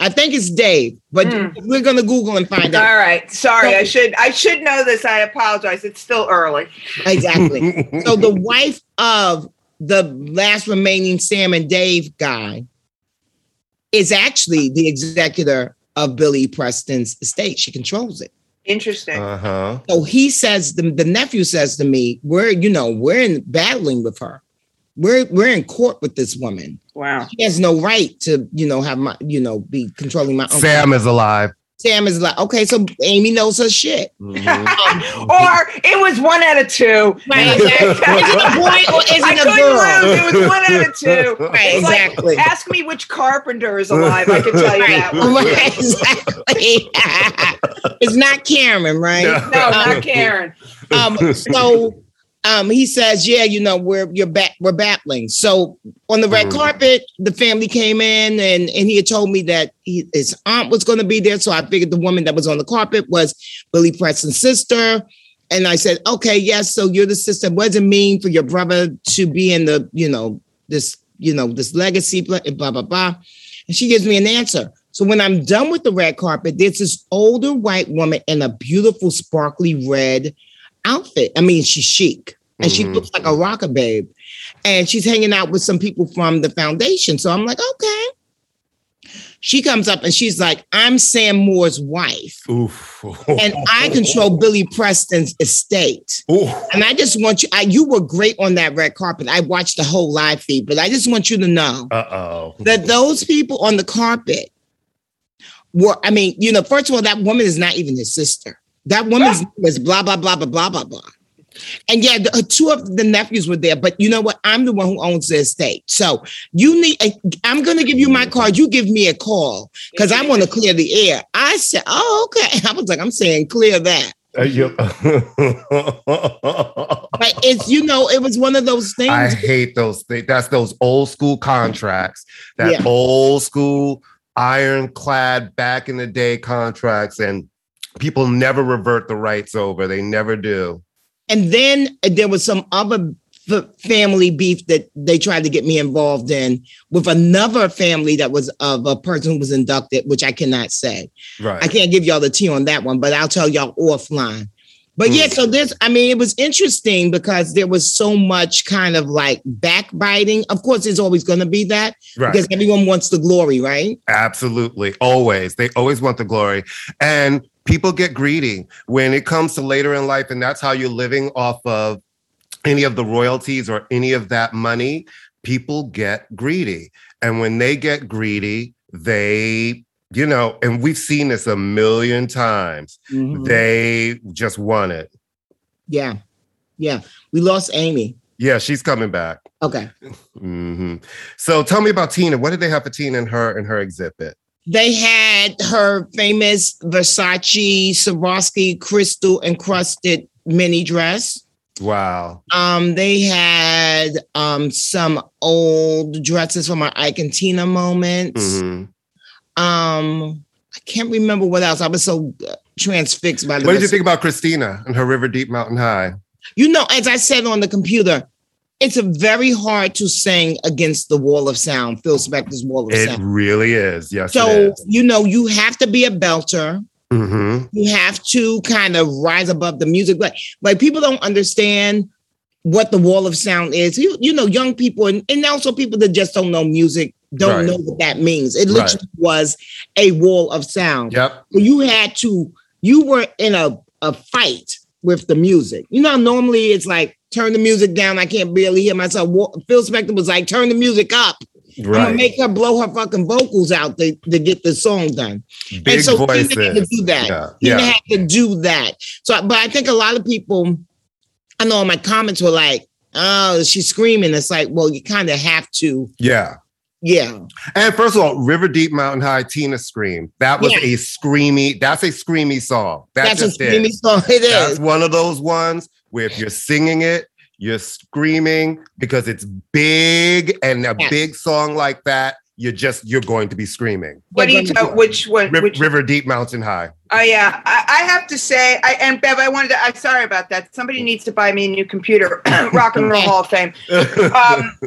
I think it's Dave, but Hmm. we're gonna Google and find out All right. Sorry, I should I should know this. I apologize. It's still early. exactly. <laughs> so the wife of the last remaining Sam and Dave guy is actually the executor of Billy Preston's estate. She controls it. Interesting. Uh huh. So he says, the, the nephew says to me, we're, you know, we're in battling with her. We're we're in court with this woman. wow. She has no right to, you know, have my, you know, be controlling my uncle. Sam is alive. Sam is like, okay, so Amy knows her shit. <laughs> or it was one out of two. Right, exactly. <laughs> Is it a boy or is I it a couldn't girl? lose. It was one out of two. <laughs> Right, It's like, exactly. ask me which carpenter is alive. I can tell you that one. Right, exactly. it's not Karen, right? No. No, not Karen. Um, so um, he says, "Yeah, you know, we're you're back, we're battling." So on the red Mm. carpet, the family came in, and and he had told me that he, his aunt was going to be there. So I figured the woman that was on the carpet was Billy Preston's sister. And I said, "Okay, yes. So you're the sister. What does it mean for your brother to be in the, you know, this, you know, this legacy, blah blah blah?" blah. And she gives me an answer. So when I'm done with the red carpet, there's this older white woman in a beautiful sparkly red outfit. I mean, she's chic and she Mhm. looks like a rocker babe. And she's hanging out with some people from the foundation. So I'm like, okay. She comes up and she's like, I'm Sam Moore's wife. Oof. And I control Billy Preston's estate. Oof. And I just want you, I, you were great on that red carpet. I watched the whole live feed, but I just want you to know Uh oh. that those people on the carpet were, I mean, you know, first of all, that woman is not even his sister. That woman's name is blah, blah, blah, blah, blah, blah, blah. And yeah, the, uh, two of the nephews were there, but you know what? I'm the one who owns the estate. So you need, uh, I'm going to give you my card. You give me a call because I want to clear the air. I said, oh, okay. <laughs> I was like, I'm saying clear that. Uh, you- <laughs> But it's, you know, it was one of those things. I hate those things. That's those old school contracts. That Yeah. old school ironclad back in the day contracts, and people never revert the rights over. They never do. And then there was some other f- family beef that they tried to get me involved in with another family that was of a person who was inducted, which I cannot say. Right. I can't give y'all the tea on that one, but I'll tell y'all offline. But yeah, Mm. so this, I mean, it was interesting because there was so much kind of like backbiting. Of course, there's always going to be that right. because everyone wants the glory, right? Absolutely. Always. They always want the glory. And people get greedy when it comes to later in life. And that's how you're living off of any of the royalties or any of that money. People get greedy. And when they get greedy, they, you know, and we've seen this a million times, Mm-hmm. they just want it. Yeah. Yeah. We lost Amy. Yeah, she's coming back. Okay. <laughs> hmm So tell me about Tina. What did they have for Tina in her in her exhibit? They had her famous Versace Swarovski crystal encrusted mini dress. Wow. Um, they had um some old dresses from our Ike and Tina moments. hmm Um, I can't remember what else. I was so uh, transfixed by the. What did you think about Christina and her River Deep Mountain High? You know, as I said on the computer, it's a very hard to sing against the wall of sound. Phil Spector's wall of It sound. It really is. Yes, So you know, you have to be a belter. hmm you have to kind of rise above the music. Like, like people don't understand what the wall of sound is. You, you know, young people and, and also people that just don't know music don't Right. know what that means. It Right. literally was a wall of sound. Yep. So you had to you were in a, a fight with the music. You know, normally it's like turn the music down. I can't barely hear myself. Phil Spector was like, turn the music up. Right. I'm gonna make her blow her fucking vocals out to, to get the song done. Big and so voices. He had to do that. Yeah. He yeah. had to do that. So, but I think a lot of people, I know my comments were like, "Oh, she's screaming." It's like, well, you kind of have to. Yeah. Yeah. And first of all, River Deep Mountain High, Tina Scream. That was yeah. a screamy, that's a screamy song. That's, that's a screamy song. <laughs> It is. That's one of those ones where if you're singing it, you're screaming because it's big and a yes. big song like that, you're just you're going to be screaming. What do you tell? Which one? Which, River Deep Mountain High. Oh yeah, I, I, have to say, I and Bev, I wanted to. I'm sorry about that. Somebody needs to buy me a new computer. <coughs> Rock and Roll Hall of Fame. <laughs> Um,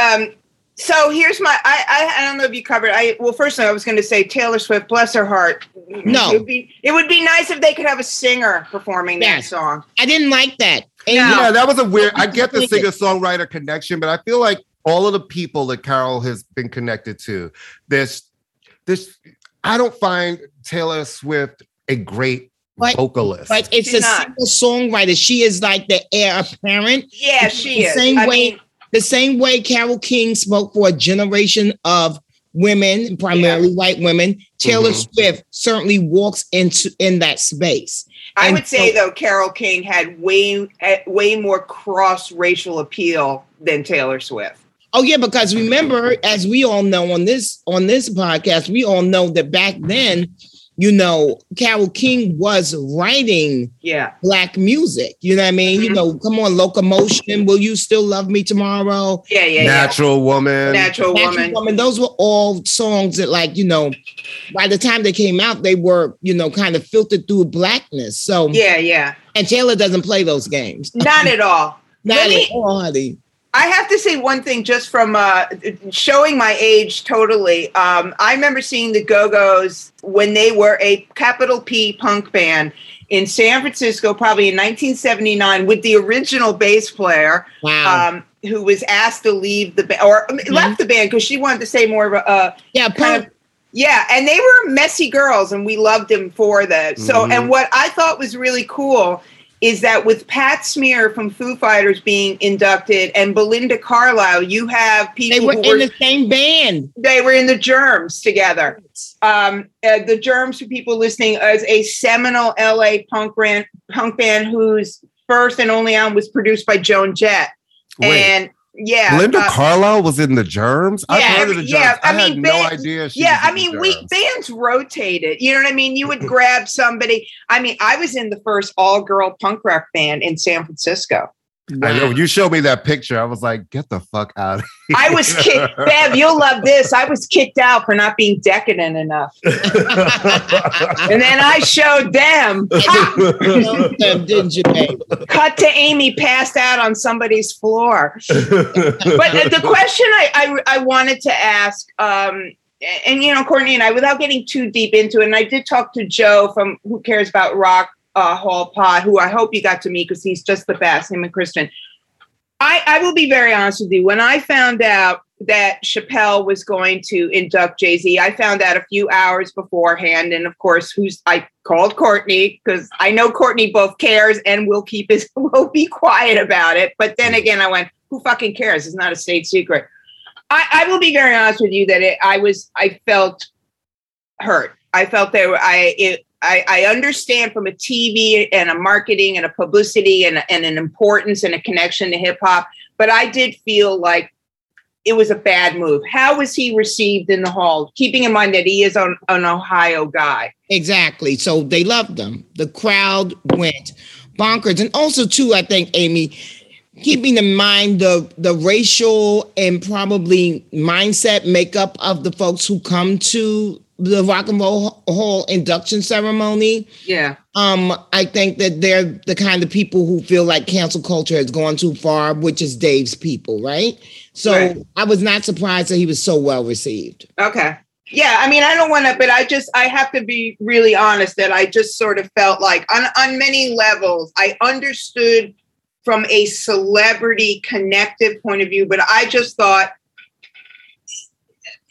um, so here's my I, I, I don't know if you covered I well first I was going to say Taylor Swift bless her heart no it would be it would be nice if they could have a singer performing that song I didn't like that no. yeah that was a weird I get the singer songwriter connection but I feel like all of the people that Carole has been connected to this this I don't find Taylor Swift a great but, vocalist. But it's She's a singer songwriter. She is like the heir apparent. Yeah, she the is. Same I way mean, the same way Carole King spoke for a generation of women, primarily yeah. white women, Taylor mm-hmm. Swift certainly walks into in that space. I and would say so, though Carole King had way way more cross racial appeal than Taylor Swift. Oh yeah, because remember, as we all know on this on this podcast, we all know that back then you know, Carole King was writing yeah black music. You know what I mean? Mm-hmm. You know, come on, locomotion. Will you still love me tomorrow? Yeah, yeah. Natural yeah. woman. Natural, Natural woman. woman. Those were all songs that, like, you know, by the time they came out, they were, you know, kind of filtered through blackness. So yeah, yeah. And Taylor doesn't play those games. Not at all. <laughs> Not me, at all, honey. I have to say one thing just from uh, showing my age totally. Um, I remember seeing the Go Go's when they were a capital P punk band in San Francisco, probably in 1979, with the original bass player, wow. um, who was asked to leave the band or mm-hmm. left the band because she wanted to say more of a uh, yeah, kind of. Yeah, and they were messy girls, and we loved them for that. So, mm-hmm. and what I thought was really cool is that with Pat Smear from Foo Fighters being inducted and Belinda Carlisle, you have people they were in were, the same band. They were in the Germs together. Um, uh, the Germs, for people listening, is a seminal LA punk band, punk band whose first and only album was produced by Joan Jett. Wait. And yeah, Linda uh, Carlisle was in the Germs. Yeah, I've heard of the Germs. Yeah, I, I mean, had no idea. yeah, I mean, we bands rotated. You know what I mean? You would <laughs> grab somebody. I mean, I was in the first all girl punk rock band in San Francisco. Wow. I know when you showed me that picture. I was like, get the fuck out of here. I was kicked. Bev, you'll love this. I was kicked out for not being decadent enough. <laughs> and then I showed <laughs> them. didn't you, babe? Cut to Amy passed out on somebody's floor. but the question I, I, I wanted to ask, um, and you know, Courtney and I, without getting too deep into it, and I did talk to Joe from Who Cares About Rock uh, Hall Pod, who I hope you got to meet because he's just the best, him and Kristen. I, I will be very honest with you. When I found out that Chappelle was going to induct Jay Z, I found out a few hours beforehand. And of course, who's I called Courtney because I know Courtney both cares and will keep his <laughs> will be quiet about it. But then again, I went, who fucking cares? It's not a state secret. I, I will be very honest with you that it, I was I felt hurt. I felt that I it, I, I, understand from a TV and a marketing and a publicity and, and an importance and a connection to hip hop, but I did feel like it was a bad move. How was he received in the hall? Keeping in mind that he is an, an Ohio guy. Exactly. So they loved him. The crowd went bonkers. And also, too, I think, Amy, keeping in mind the the racial and probably mindset makeup of the folks who come to the Rock and Roll Hall induction ceremony. Yeah. Um, I think that they're the kind of people who feel like cancel culture has gone too far, which is Dave's people, right? So right. I was not surprised that he was so well received. Okay. Yeah, I mean, I don't want to, but I just I have to be really honest that I just sort of felt like on on many levels I understood from a celebrity connected point of view, but I just thought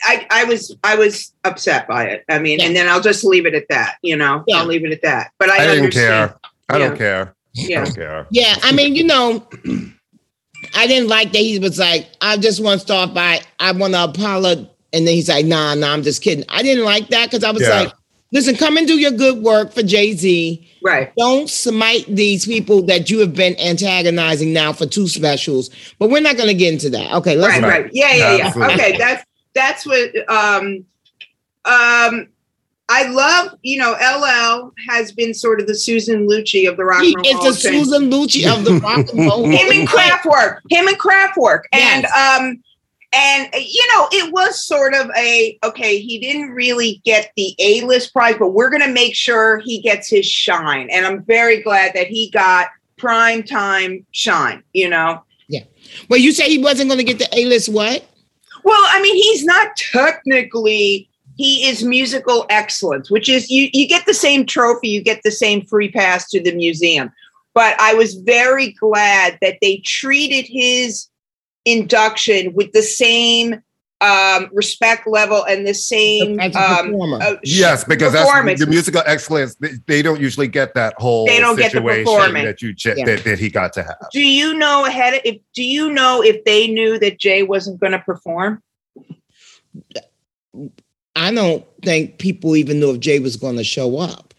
I, I was I was upset by it. I mean, and then I'll just leave it at that. You know, Yeah. I'll leave it at that. But I, I didn't understand. care. I don't Yeah. care. I Yeah. don't care. Yeah, I mean, you know, <clears throat> I didn't like that he was like, I just want to start by, I want to apologize. And then he's like, nah, nah, I'm just kidding. I didn't like that because I was Yeah. like, listen, come and do your good work for Jay Z. Right. Don't smite these people that you have been antagonizing now for two specials. But we're not going to get into that. Okay, let's Right, Right. right. Yeah, yeah, yeah. Absolutely. Okay, that's that's what um um I love, you know, LL has been sort of the Susan Lucci of the rock He and roll. is the Susan Lucci of the rock and roll. <laughs> him and Kraftwerk, him and Kraftwerk, and um, and you know, it was sort of a okay. He didn't really get the A list prize, but we're going to make sure he gets his shine, and I'm very glad that he got prime time shine. You know, Yeah. Well, you say he wasn't going to get the A list what? Well, I mean, he's not technically. He is musical excellence, which is you. You get the same trophy, you get the same free pass to the museum. But I was very glad that they treated his induction with the same um, respect level and the same um, performer. uh, Yes, because that's performance. the musical excellence. They, they don't usually get that whole They don't get the situation performing. that you ch- Yeah. that, that he got to have. Do you know ahead? Of, if do you know if they knew that Jay wasn't going to perform? I don't think people even knew if Jay was going to show up.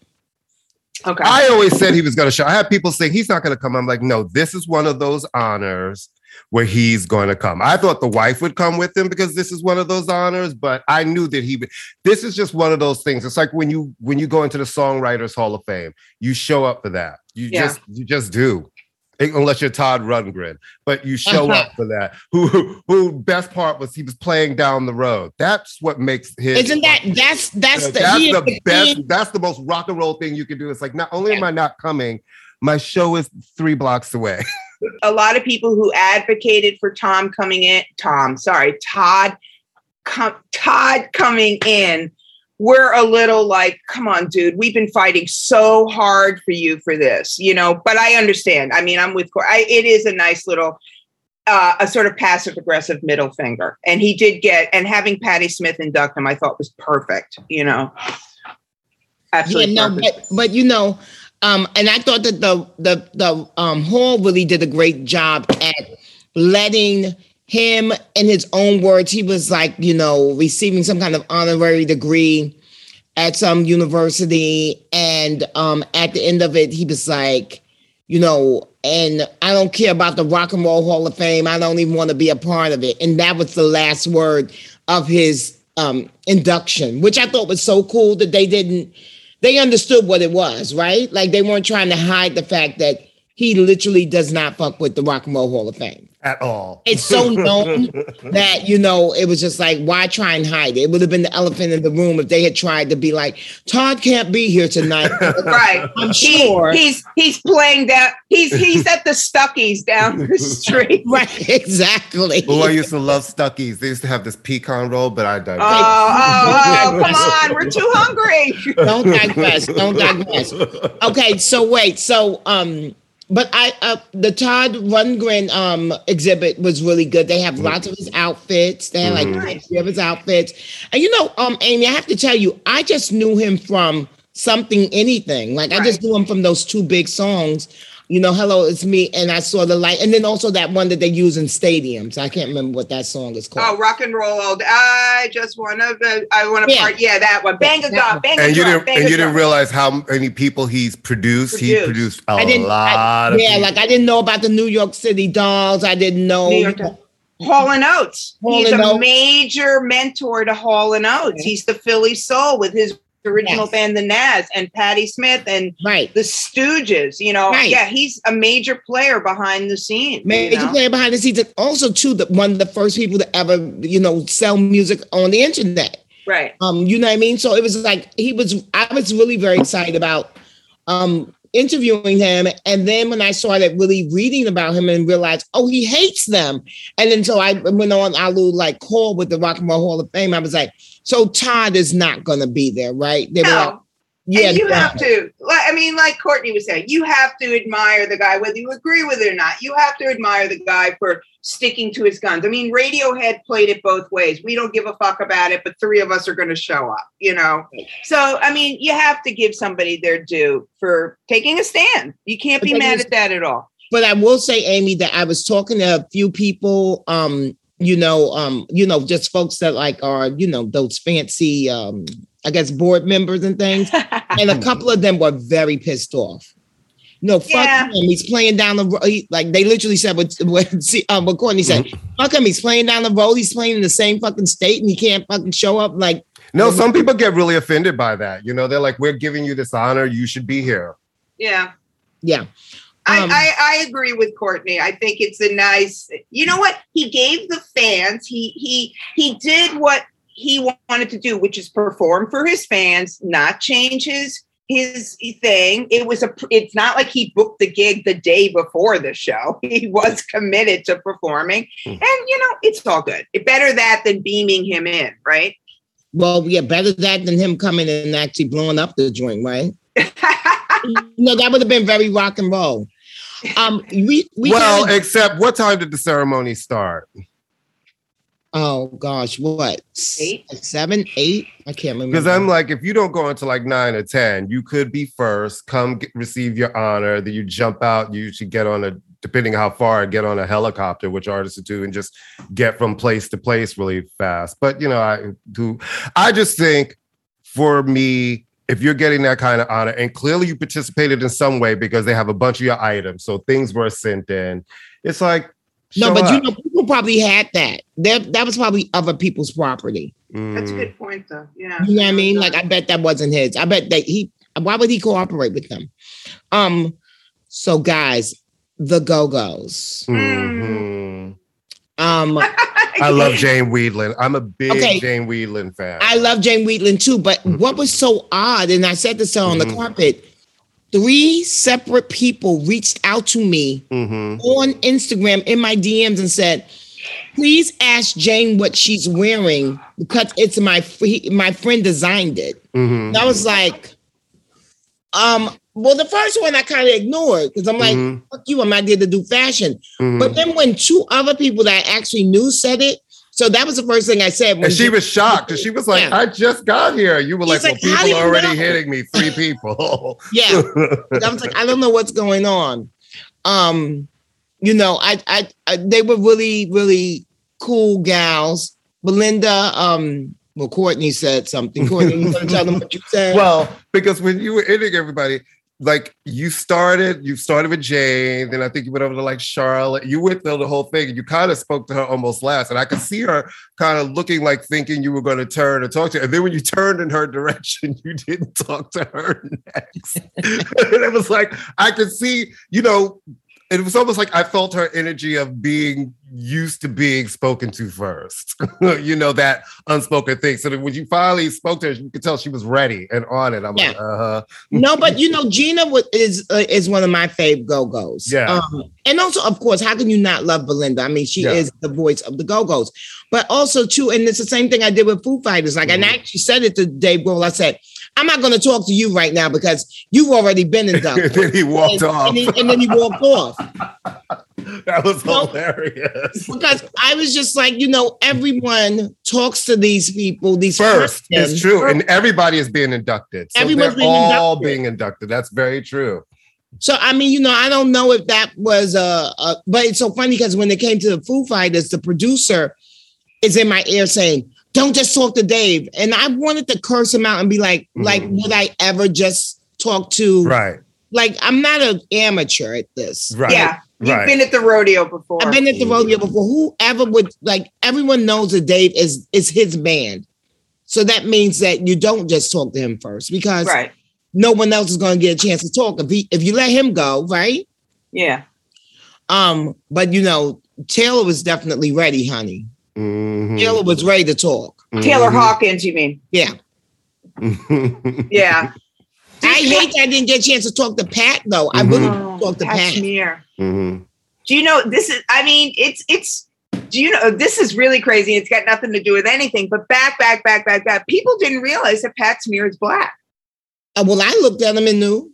Okay. I always said he was going to show. I had people saying he's not going to come. I'm like, no, this is one of those honors where he's going to come. I thought the wife would come with him because this is one of those honors, but I knew that he would. This is just one of those things. It's like when you when you go into the Songwriters Hall of Fame, you show up for that. You Yeah. just you just do. Unless you're Todd Rundgren, but you show Uh-huh. up for that. Who who best part was he was playing down the road. That's what makes his Isn't that that's that's yeah, the, that's the the best. king. That's the most rock and roll thing you can do. It's like not only am I not coming, my show is three blocks away. <laughs> a lot of people who advocated for Tom coming in, Tom, sorry, Todd, com, Todd coming in, we're a little like, come on, dude, we've been fighting so hard for you for this, you know. But I understand. I mean, I'm with. I, it is a nice little, uh, a sort of passive aggressive middle finger, and he did get. And having Patti Smith induct him, I thought was perfect. You know, Absolutely. Yeah, no, but but you know, um, and I thought that the the the um hall really did a great job at letting him, in his own words, he was like, you know, receiving some kind of honorary degree at some university, and um, at the end of it, he was like, you know, and I don't care about the Rock and Roll Hall of Fame. I don't even want to be a part of it. And that was the last word of his um, induction, which I thought was so cool that they didn't, they understood what it was, right? Like they weren't trying to hide the fact that he literally does not fuck with the Rock and Roll Hall of Fame. At all. It's so <laughs> known that, you know, it was just like, why try and hide it? It would have been the elephant in the room if they had tried to be like, Todd can't be here tonight. <laughs> right. I'm He- sure. he's he's playing that. He's he's at the Stuckey's down the <laughs> street. right, exactly. Oh, I used to love Stuckey's. They used to have this pecan roll, but I digress. Oh, oh, oh, come on. We're too hungry. don't digress. Don't digress. Okay, so wait. So um, but I uh the Todd Rundgren um exhibit was really good. They have lots of his outfits. They had like Mhm. 50 of his outfits. And you know, um, Amy, I have to tell you, I just knew him from something anything. Like I just knew him from those two big songs. You know, hello, it's me, and I saw the light, and then also that one that they use in stadiums. I can't remember what that song is called. Oh, rock and roll all day. I just want to. I want to Yeah. part. Yeah, that one. Bang a That drum. one. Bang a and you drum. didn't bang and a you didn't realize how many people he's produced. He Produced. produced a I didn't. I- lot of yeah, people. like I didn't know about the New York City Dolls. I didn't know. New York Times. Hall and Oates. Hall He's and a Oates. major mentor to Hall and Oates. He's the Philly Soul with his original Yes. band, the Nazz, and Patti Smith and Right. the Stooges. You know, Right. yeah, he's a major player behind the scenes. you Major know? player behind the scenes, and also too, the, one of the first people to ever, you know, sell music on the internet. Right. Um, you know what I mean? So it was like he was. I was really very excited about um interviewing him, and then when I started really reading about him and realized, oh, he hates them, and then so I went on our little like call with the Rock and Roll Hall of Fame. I was like, so Todd is not going to be there, right? They were like, No. Yeah, and you yeah. have to. like, I mean, like Courtney was saying, you have to admire the guy, whether you agree with it or not. You have to admire the guy for sticking to his guns. I mean, Radiohead played it both ways. We don't give a fuck about it, but three of us are going to show up. You know. So, I mean, you have to give somebody their due for taking a stand. You can't be mad at that at all. But I will say, Amy, that I was talking to a few people, um, you know, um, you know, just folks that like are, you know, those fancy um, I guess board members and things. <laughs> and a couple of them were very pissed off. No, fuck Yeah. him. He's playing down the road. Like they literally said what what, see, um, what Courtney said. Fuck him. He's playing down the road. He's playing in the same fucking state and he can't fucking show up. Like No, some people get really offended by that. You know, they're like, "We're giving you this honor. You should be here." yeah. yeah. Um, I, I, I agree with Courtney. I think it's a nice. You know what? He gave the fans. He he he did what he wanted to do, which is perform for his fans, not change his his thing. It was a. It's not like he booked the gig the day before the show. <laughs> He was committed to performing, Hmm. and you know it's all good. It better that than beaming him in, right? Well, yeah, better that than him coming and actually blowing up the joint, right? <laughs> no, that would have been very rock and roll. Um, we we well, gotta- except what time did the ceremony start? Oh gosh, what Eight? seven, eight? I can't remember. Because I'm like, if you don't go into like nine or ten, you could be first. Come get, receive your honor. Then you jump out. You should get on a, depending how far, get on a helicopter, which artists do, and just get from place to place really fast. But you know, I do. I just think for me, if you're getting that kind of honor, and clearly you participated in some way because they have a bunch of your items, so things were sent in. It's like no, show but you know, people probably had that. That that was probably other people's property. That's a Mm. good point, though. Yeah, You know what I mean? Like I bet that wasn't his. I bet that he. Why would he cooperate with them? Um. So guys, the Go Go's. Mhm. Um. <laughs> I love Jane Wiedlin. I'm a big Okay. Jane Wiedlin fan. I love Jane Wiedlin too, but what was so odd, and I said this on the Mhm. carpet, three separate people reached out to me Mhm. on Instagram in my DMs and said, please ask Jane what she's wearing because it's my my friend designed it. Mhm. And I was like, um, well, the first one I kind of ignored because I'm like, Mhm. fuck you, I'm not there to do fashion. Mhm. But then when two other people that I actually knew said it, so that was the first thing I said. When And she Jane- was shocked. She was like, Yeah. I just got here. You were He's like, like, well, people are already know?" hitting me. Three people. <laughs> Yeah. I was like, I don't know what's going on. Um, you know, I, I, I they were really, really cool gals. Belinda, um, well, Courtney said something. Courtney, you gonna tell them what you said? <laughs> well, because when you were ending everybody, like you started, you started with Jane, then I think you went over to like Charlotte. You went through the whole thing and you kind of spoke to her almost last. And I could see her kind of looking like thinking you were going to turn and talk to her. And then when you turned in her direction, <laughs> you didn't talk to her next. <laughs> and it was like, I could see, you know, it was almost like I felt her energy of being used to being spoken to first. <laughs> you know, that unspoken thing. So that when you finally spoke to her, you could tell she was ready and on it. I'm like, uh-huh. no, but you <laughs> know, Gina is uh, is one of my fave Go Go's. Yeah. Um, and also, of course, how can you not love Belinda? I mean, she Yeah. is the voice of the Go Go's. But also, too, and it's the same thing I did with Foo Fighters. Like, and I Mm-hmm. actually said it to Dave Grohl. I said, I'm not going to talk to you right now because you've already been and inducted. <laughs> then he walked and, off. and, he- and then he walked off <laughs> that was Well- hilarious. because I was just like, you know, everyone talks to these people. These First, freshmen. it's true. And everybody is being inducted. So Everyone's they're being all inducted. being inducted. That's very true. So I mean, you know, I don't know if that was a, a but it's so funny because when it came to the Foo Fighters, the producer is in my ear saying, "Don't just talk to Dave," and I wanted to curse him out and be like, Mhm. "Like, would I ever just talk to? Right. Like, I'm not an amateur at this. Right. Yeah, you've Right. been at the rodeo before. I've been at the rodeo before. Whoever would like, everyone knows that Dave is is his band." So that means that you don't just talk to him first because right. no one else is going to get a chance to talk. If he if you let him go, right? Yeah. Um, but you know, Taylor was definitely ready, honey. Mhm. Taylor was ready to talk. Taylor Mhm. Hawkins, you mean? Yeah. <laughs> Yeah. I hate that I didn't get a chance to talk to Pat though. I really Oh, talked to Pat Pat. Smear. Mhm. Do you know this is? I mean, it's it's. Do you know this is really crazy? It's got nothing to do with anything. But back, back, back, back, back. People didn't realize that Pat Smear is black. Uh, well, I looked at him and knew.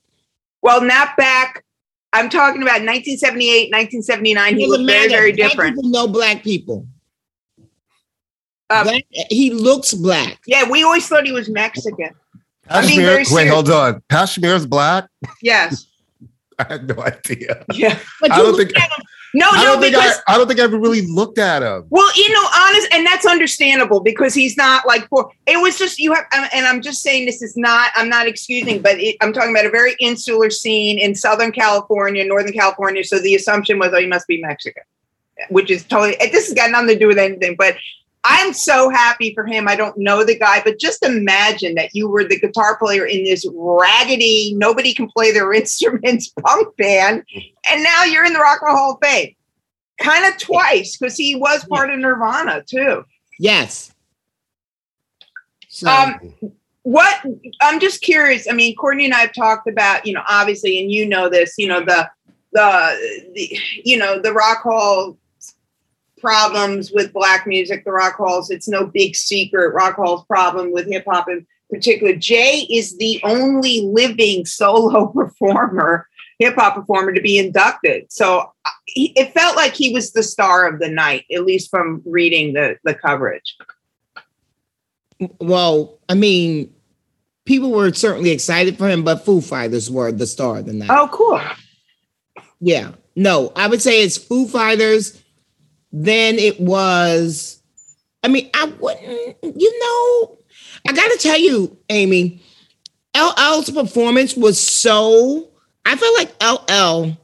Well, not back. I'm talking about 1978, 1979. He Doesn't looked very, matter. very Black different. people know black people. Uh, Black- he looks black. Yeah, we always thought he was Mexican. I'm being Kashmir- very wait, serious. hold on. Kashmir's black? Yes. <laughs> I had no idea. Yeah. But I you don't think at him. No, I no, don't think I, because I don't think I ever really looked at him. well, you know, honest, and that's understandable because he's not like poor. It was just you have, and I'm just saying this is not. I'm not excusing, but it, I'm talking about a very insular scene in Southern California, Northern California. So the assumption was, oh, he must be Mexican, which is totally. This has got nothing to do with anything, but. I'm so happy for him. I don't know the guy, but just imagine that you were the guitar player in this raggedy, nobody can play their <laughs> instruments punk band, and now you're in the Rock and Roll Hall of Fame. Kind of twice, because he was part of Nirvana too. Yes. So, Um, what I'm just curious. I mean, Courtney and I have talked about, you know, obviously, and you know this, you know, the the the you know the rock hall problems with black music, the rock halls. It's no big secret. Rock hall's problem with hip hop in particular. Jay is the only living solo <laughs> performer, hip hop performer to be inducted. So uh, he, it felt like he was the star of the night, at least from reading the the coverage. well, I mean, people were certainly excited for him, but Foo Fighters were the star of the night. Oh, cool. Yeah. No, I would say it's Foo Fighters. Then it was, I mean, I wouldn't, you know, I got to tell you, Amy, LL's performance was so, I feel like LL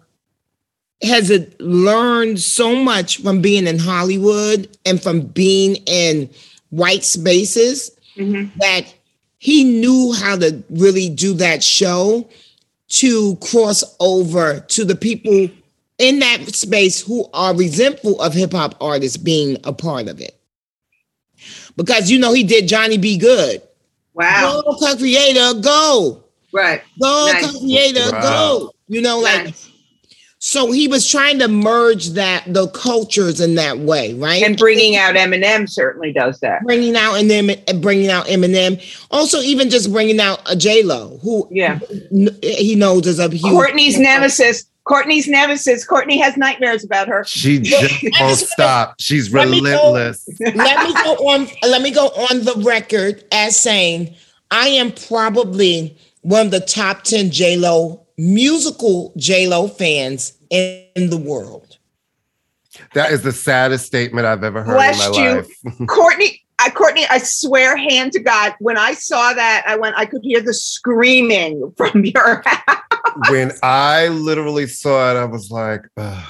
has learned so much from being in Hollywood and from being in white spaces Mhm. that he knew how to really do that show to cross over to the people in that space who are resentful of hip hop artists being a part of it. Because you know he did Johnny B. Goode. Wow. Go, co-creator, go. Right. Go, Nice. co-creator, Wow. go. You know, like Nice. so he was trying to merge that the cultures in that way, right? And bringing out Eminem certainly does that. bringing out and then and bringing out Eminem. Also, even just bringing out a J Lo, who Yeah. he knows is a huge. Courtney's nemesis. Courtney's nemesis. Courtney has nightmares about her. She <laughs> just won't stop. She's Let me go. relentless. let me go on. Let me go on the record as saying I am probably one of the top ten J Lo musical J Lo fans in, in the world. That is the saddest statement I've ever heard Bless in my you. life. <laughs> Courtney, I, Courtney, I swear, hand to God, when I saw that, I went, I could hear the screaming <laughs> from your house. when I literally saw it, I was like, "Ugh,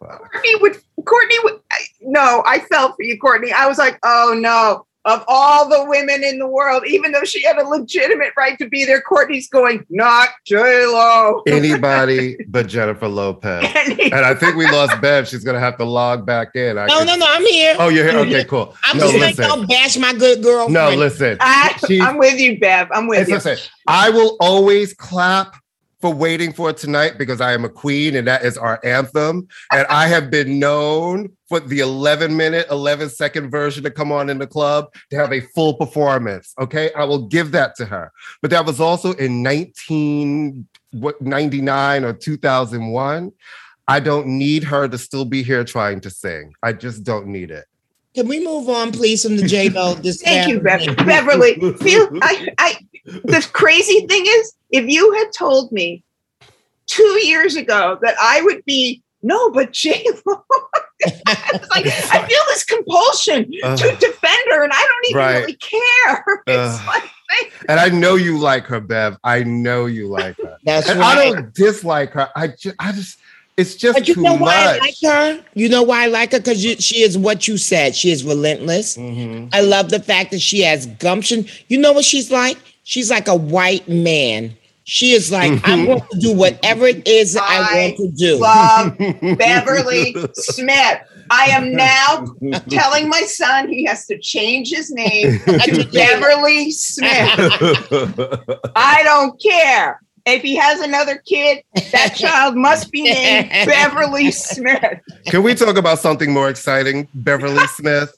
fuck." Courtney would, Courtney would, no, I felt for you, Courtney. I was like, oh no. Of all the women in the world, even though she had a legitimate right to be there, Courtney's going, not J Lo. anybody <laughs> but Jennifer Lopez. And I think we lost Bev. She's gonna have to log back in. I No, could- no, no. I'm here. Oh, you're here. Okay, cool. <laughs> I'm no, just like listen. don't bash my good girl. No, listen. I, I'm with you, Bev. I'm with It's you. listen. I will always clap for waiting for tonight because I am a queen and that is our anthem. And I have been known for the 11 minute, 11 second version to come on in the club to have a full performance. Okay. I will give that to her. But that was also in 1999 or 2001. I don't need her to still be here trying to sing. I just don't need it. Can we move on, please, from the J Lo? <laughs> Thank you, Bev- Beverly. Feel, I, I, the crazy thing is, if you had told me two years ago that I would be no, but J Lo, I was like, <laughs> I feel this compulsion to defend her, and I don't even Right. really care. <laughs> It's Ugh. like, And I know you like her, Bev. I know you like her. <laughs> That's And right. I don't dislike her. I just, I just, it's just But you too know why I like her? You know why I like her? Because she is what you said. She is relentless. Mhm. I love the fact that she has gumption. You know what she's like? She's like a white man. She is like, I'm mm-hmm. going to do whatever it is I, I want to do. love <laughs> Beverly Smith. I am now telling my son he has to change his name to <laughs> Beverly Smith. <laughs> I don't care. If he has another kid, that <laughs> child must be named <laughs> Beverly Smith. Can we talk about something more exciting, Beverly <laughs> Smith?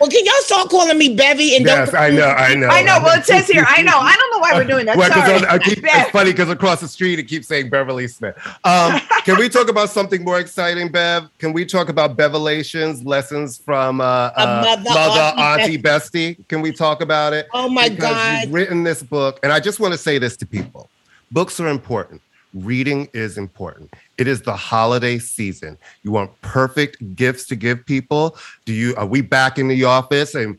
Well, can y'all start calling me Bevy? And yes, don't- I know, I know. I know. Well, it says here. I know. I don't know why we're doing that. Well, 'cause Sorry. on- I keep, it's funny because across the street it keeps saying Beverly Smith. Um, can we talk about something more exciting, Bev? Can we talk about Bevelations, lessons from uh, uh, mother, mother, auntie, auntie, bestie? Can we talk about it? Oh my Because God. You've written this book, and I just want to say this to people: books are important. Reading is important. It is the holiday season. You want perfect gifts to give people. Do you? Are we back in the office and?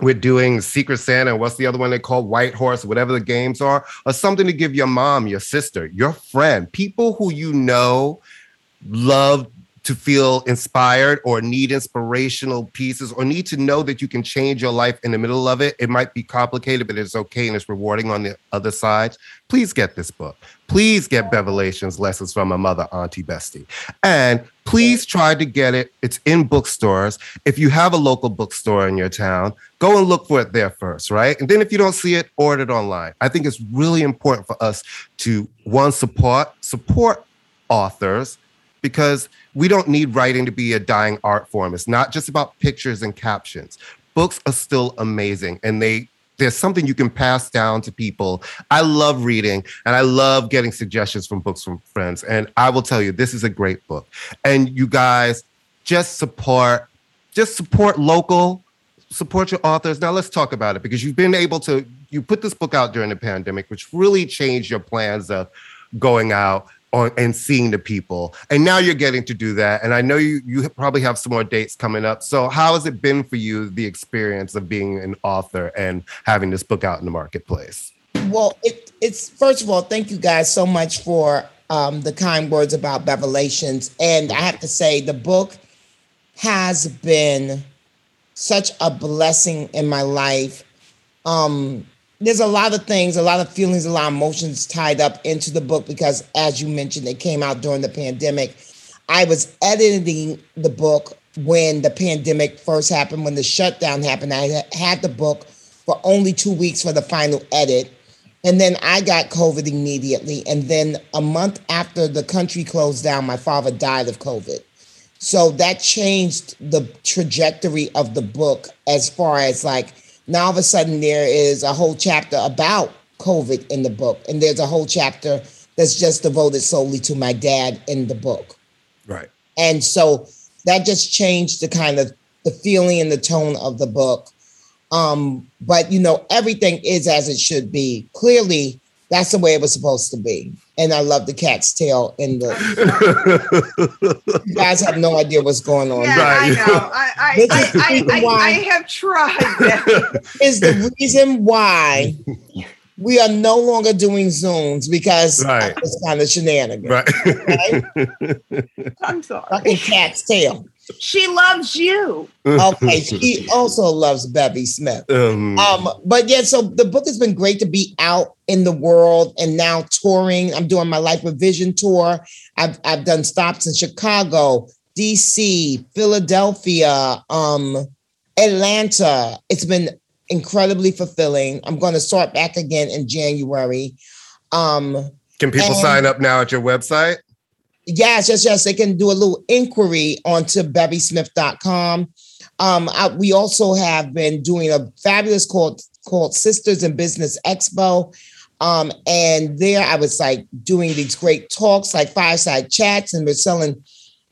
we're doing Secret Santa, what's the other one they call White Horse, whatever the games are, or something to give your mom, your sister, your friend, people who you know love to feel inspired or need inspirational pieces or need to know that you can change your life in the middle of it. It might be complicated, but it's okay and it's rewarding on the other side. Please get this book. Please get Bevelations Lessons from a Mother, Auntie, Bestie. And please try to get it. It's in bookstores. If you have a local bookstore in your town, go and look for it there first, right? And then if you don't see it, order it online. I think it's really important for us to one support support authors because we don't need writing to be a dying art form. It's not just about pictures and captions. Books are still amazing and they there's something you can pass down to people. I love reading and I love getting suggestions from books from friends. And I will tell you, this is a great book. And you guys just support, just support local, support your authors. Now let's talk about it because you've been able to, you put this book out during the pandemic, which really changed your plans of going out on, and seeing the people. And now you're getting to do that. And I know you you probably have some more dates coming up. So how has it been for you, the experience of being an author and having this book out in the marketplace? Well, it, it's first of all, thank you guys so much for um, the kind words about Bevelations. And I have to say, the book has been such a blessing in my life. Um, there's a lot of things, a lot of feelings, a lot of emotions tied up into the book because, as you mentioned, it came out during the pandemic. I was editing the book when the pandemic first happened, when the shutdown happened. I had the book for only two weeks for the final edit. And then I got COVID immediately. And then a month after the country closed down, my father died of COVID. So that changed the trajectory of the book as far as like now all of a sudden there is a whole chapter about COVID in the book. And there's a whole chapter that's just devoted solely to my dad in the book. Right. And so that just changed the kind of the feeling and the tone of the book. Um, but you know, everything is as it should be. Clearly, that's the way it was supposed to be. And I love the cat's tail in the you guys have no idea what's going on. Yeah, Right. I know. I I, I, I, I, I have tried. <laughs> that. Is the reason why we are no longer doing Zooms because Right. of this kind of shenanigans. right. <laughs> I'm sorry. Fucking cat's tail. She loves you. Okay, she also loves Bevy Smith. um, Um, but yeah, so the book has been great to be out in the world and now touring. I'm doing my Life with Vision tour. I've I've done stops in Chicago, DC, Philadelphia, um, Atlanta. It's been incredibly fulfilling. I'm going to start back again in January. Um, Can people and- sign up now at your website? Yes, yes, yes. They can do a little inquiry onto bevysmith.com. Um, I, we also have been doing a fabulous called called Sisters in Business Expo. Um, and there I was like doing these great talks, like fireside chats, and we're selling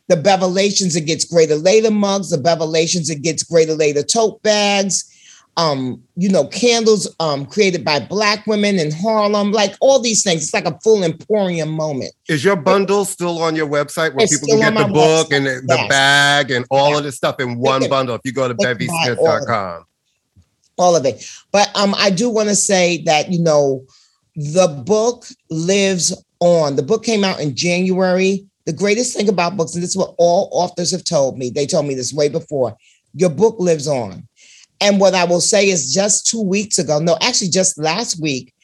the Bevelations It Gets Greater Later mugs, the Bevelations It Gets Greater Later tote bags, um, you know, candles um created by black women in Harlem, like all these things. It's like a full emporium moment. Is your bundle still on your website where people can get the book website, and the, yes. bag and all of this stuff in one bundle? If you go to they can buy all bevysmith.com. all of it. But um, I do want to say that you know, the book lives on. The book came out in January. The greatest thing about books, and this is what all authors have told me. They told me this way before. Your book lives on. And what I will say is, just two weeks ago, no, actually, just last week,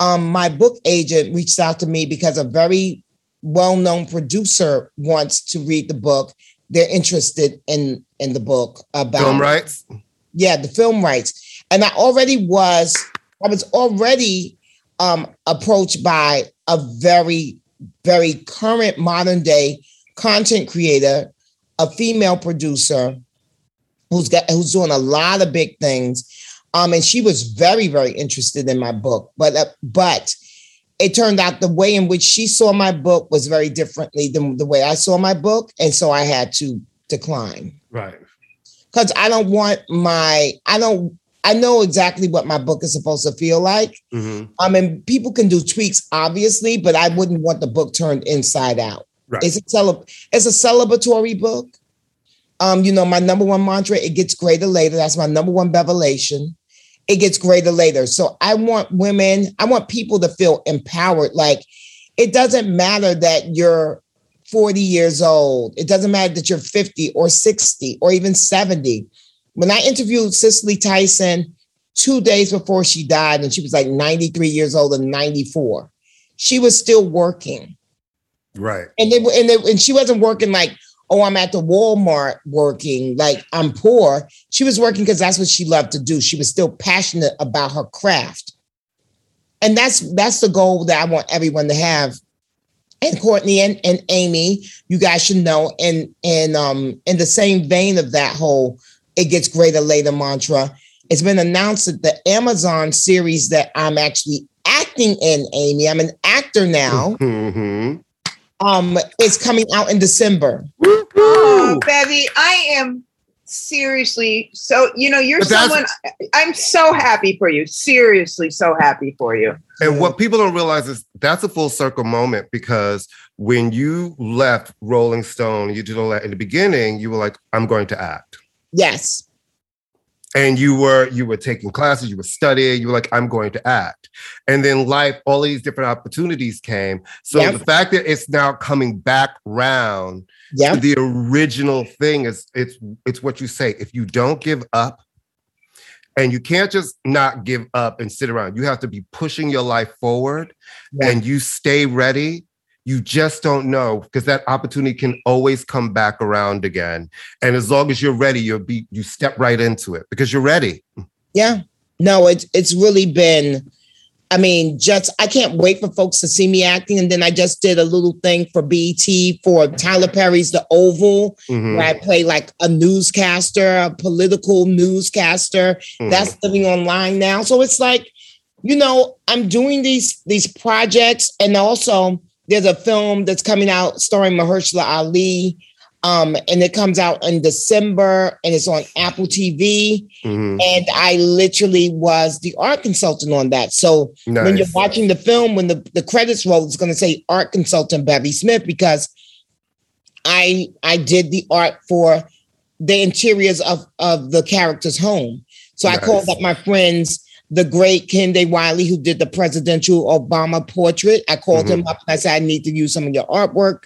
um, my book agent reached out to me because a very well-known producer wants to read the book. They're interested in in the book about Film rights? yeah the film rights and i already was i was already um approached by a very very current modern day content creator a female producer who's got who's doing a lot of big things. Um, and she was very, very interested in my book. But uh, but it turned out the way in which she saw my book was very differently than the way I saw my book. And so I had to decline. Right. Because I don't want my, I don't, I know exactly what my book is supposed to feel like. Mhm. I mean, people can do tweaks, obviously, but I wouldn't want the book turned inside out. Right. It's a it's a celebratory book. Um, you know, my number one mantra, it gets greater later. That's my number one revelation. It gets greater later. So I want women, I want people to feel empowered. Like it doesn't matter that you're 40 years old. It doesn't matter that you're 50 or 60 or even 70. When I interviewed Cicely Tyson two days before she died, and she was like 93 years old and 94, she was still working Right. and they and they, and she wasn't working like oh i'm at the walmart working. Like i'm poor. She was working because that's what she loved to do. She was still passionate about her craft. And that's that's the goal that i want everyone to have. And courtney and, and amy you guys should know and and um in the same vein of that whole it gets greater later mantra it's been announced that the amazon series that i'm actually acting in amy i'm an actor now hmm um is coming out in December. Oh, Bevy, I am seriously so you know you're someone I'm so happy for you. Seriously, so happy for you. And what people don't realize is that's a full circle moment because when you left Rolling Stone, you did all that in the beginning, you were like, I'm going to act. Yes. And you were you were taking classes, you were studying, you were like, I'm going to act. And then life, all these different opportunities came. So Yep. the fact that it's now coming back round Yeah. the original thing is it's it's what you say. If you don't give up, and you can't just not give up and sit around. You have to be pushing your life forward Yeah. and you stay ready. You just don't know because that opportunity can always come back around again. And as long as you're ready, you'll be you step right into it because you're ready. Yeah. No, it's it's really been I mean, just I can't wait for folks to see me acting. And then I just did a little thing for BET for Tyler Perry's The Oval, Mhm, where I play like a newscaster, a political newscaster. mhm. That's living online now. So it's like, you know, I'm doing these these projects, and also there's a film that's coming out starring Mahershala Ali, um, and it comes out in December, and it's on Apple TV. Mhm. And I literally was the art consultant on that. So when you're watching the film, when the, the credits roll, it's going to say art consultant Bevy Smith because I I did the art for the interiors of of the character's home. So I called up my friends, the great Kehinde Wiley, who did the presidential Obama portrait. I called him mm-hmm. up and I said, I need to use some of your artwork.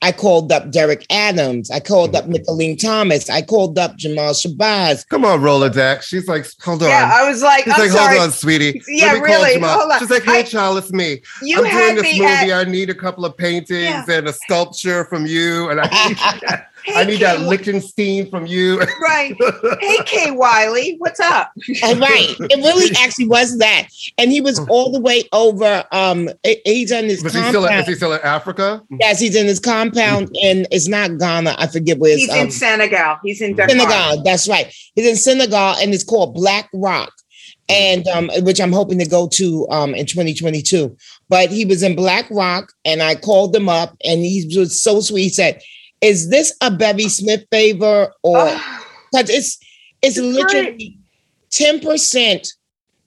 I called up Derrick Adams. I called up mm-hmm. Mickalene Thomas. I called up Jamel Shabazz. Come on, Rolodex. She's like, hold on. Yeah, I was like, She's I'm like, sorry. hold on, sweetie. Yeah, Let me call really. Jamal. Hold on. She's like, hey, I- child, it's me. You I'm had doing this me movie. at I need a couple of paintings Yeah. and a sculpture from you, and I <laughs> need, Hey, I need that Lichtenstein from you. <laughs> right. Hey Kay Wiley, what's up? And right. It really actually was that. And he was all the way over. Um, he- he's in his Was he still? compound. Is he still in Africa? yes, he's in his compound, and it's not Ghana. I forget where it's He's um, in Senegal. He's in Dakar. Senegal. That's right. He's in Senegal, and it's called Black Rock, and um, which I'm hoping to go to um in 2022. But he was in Black Rock, and I called him up, and he was so sweet. He said, "Is this a Bevy Smith favor, or because it's it's It's literally ten percent."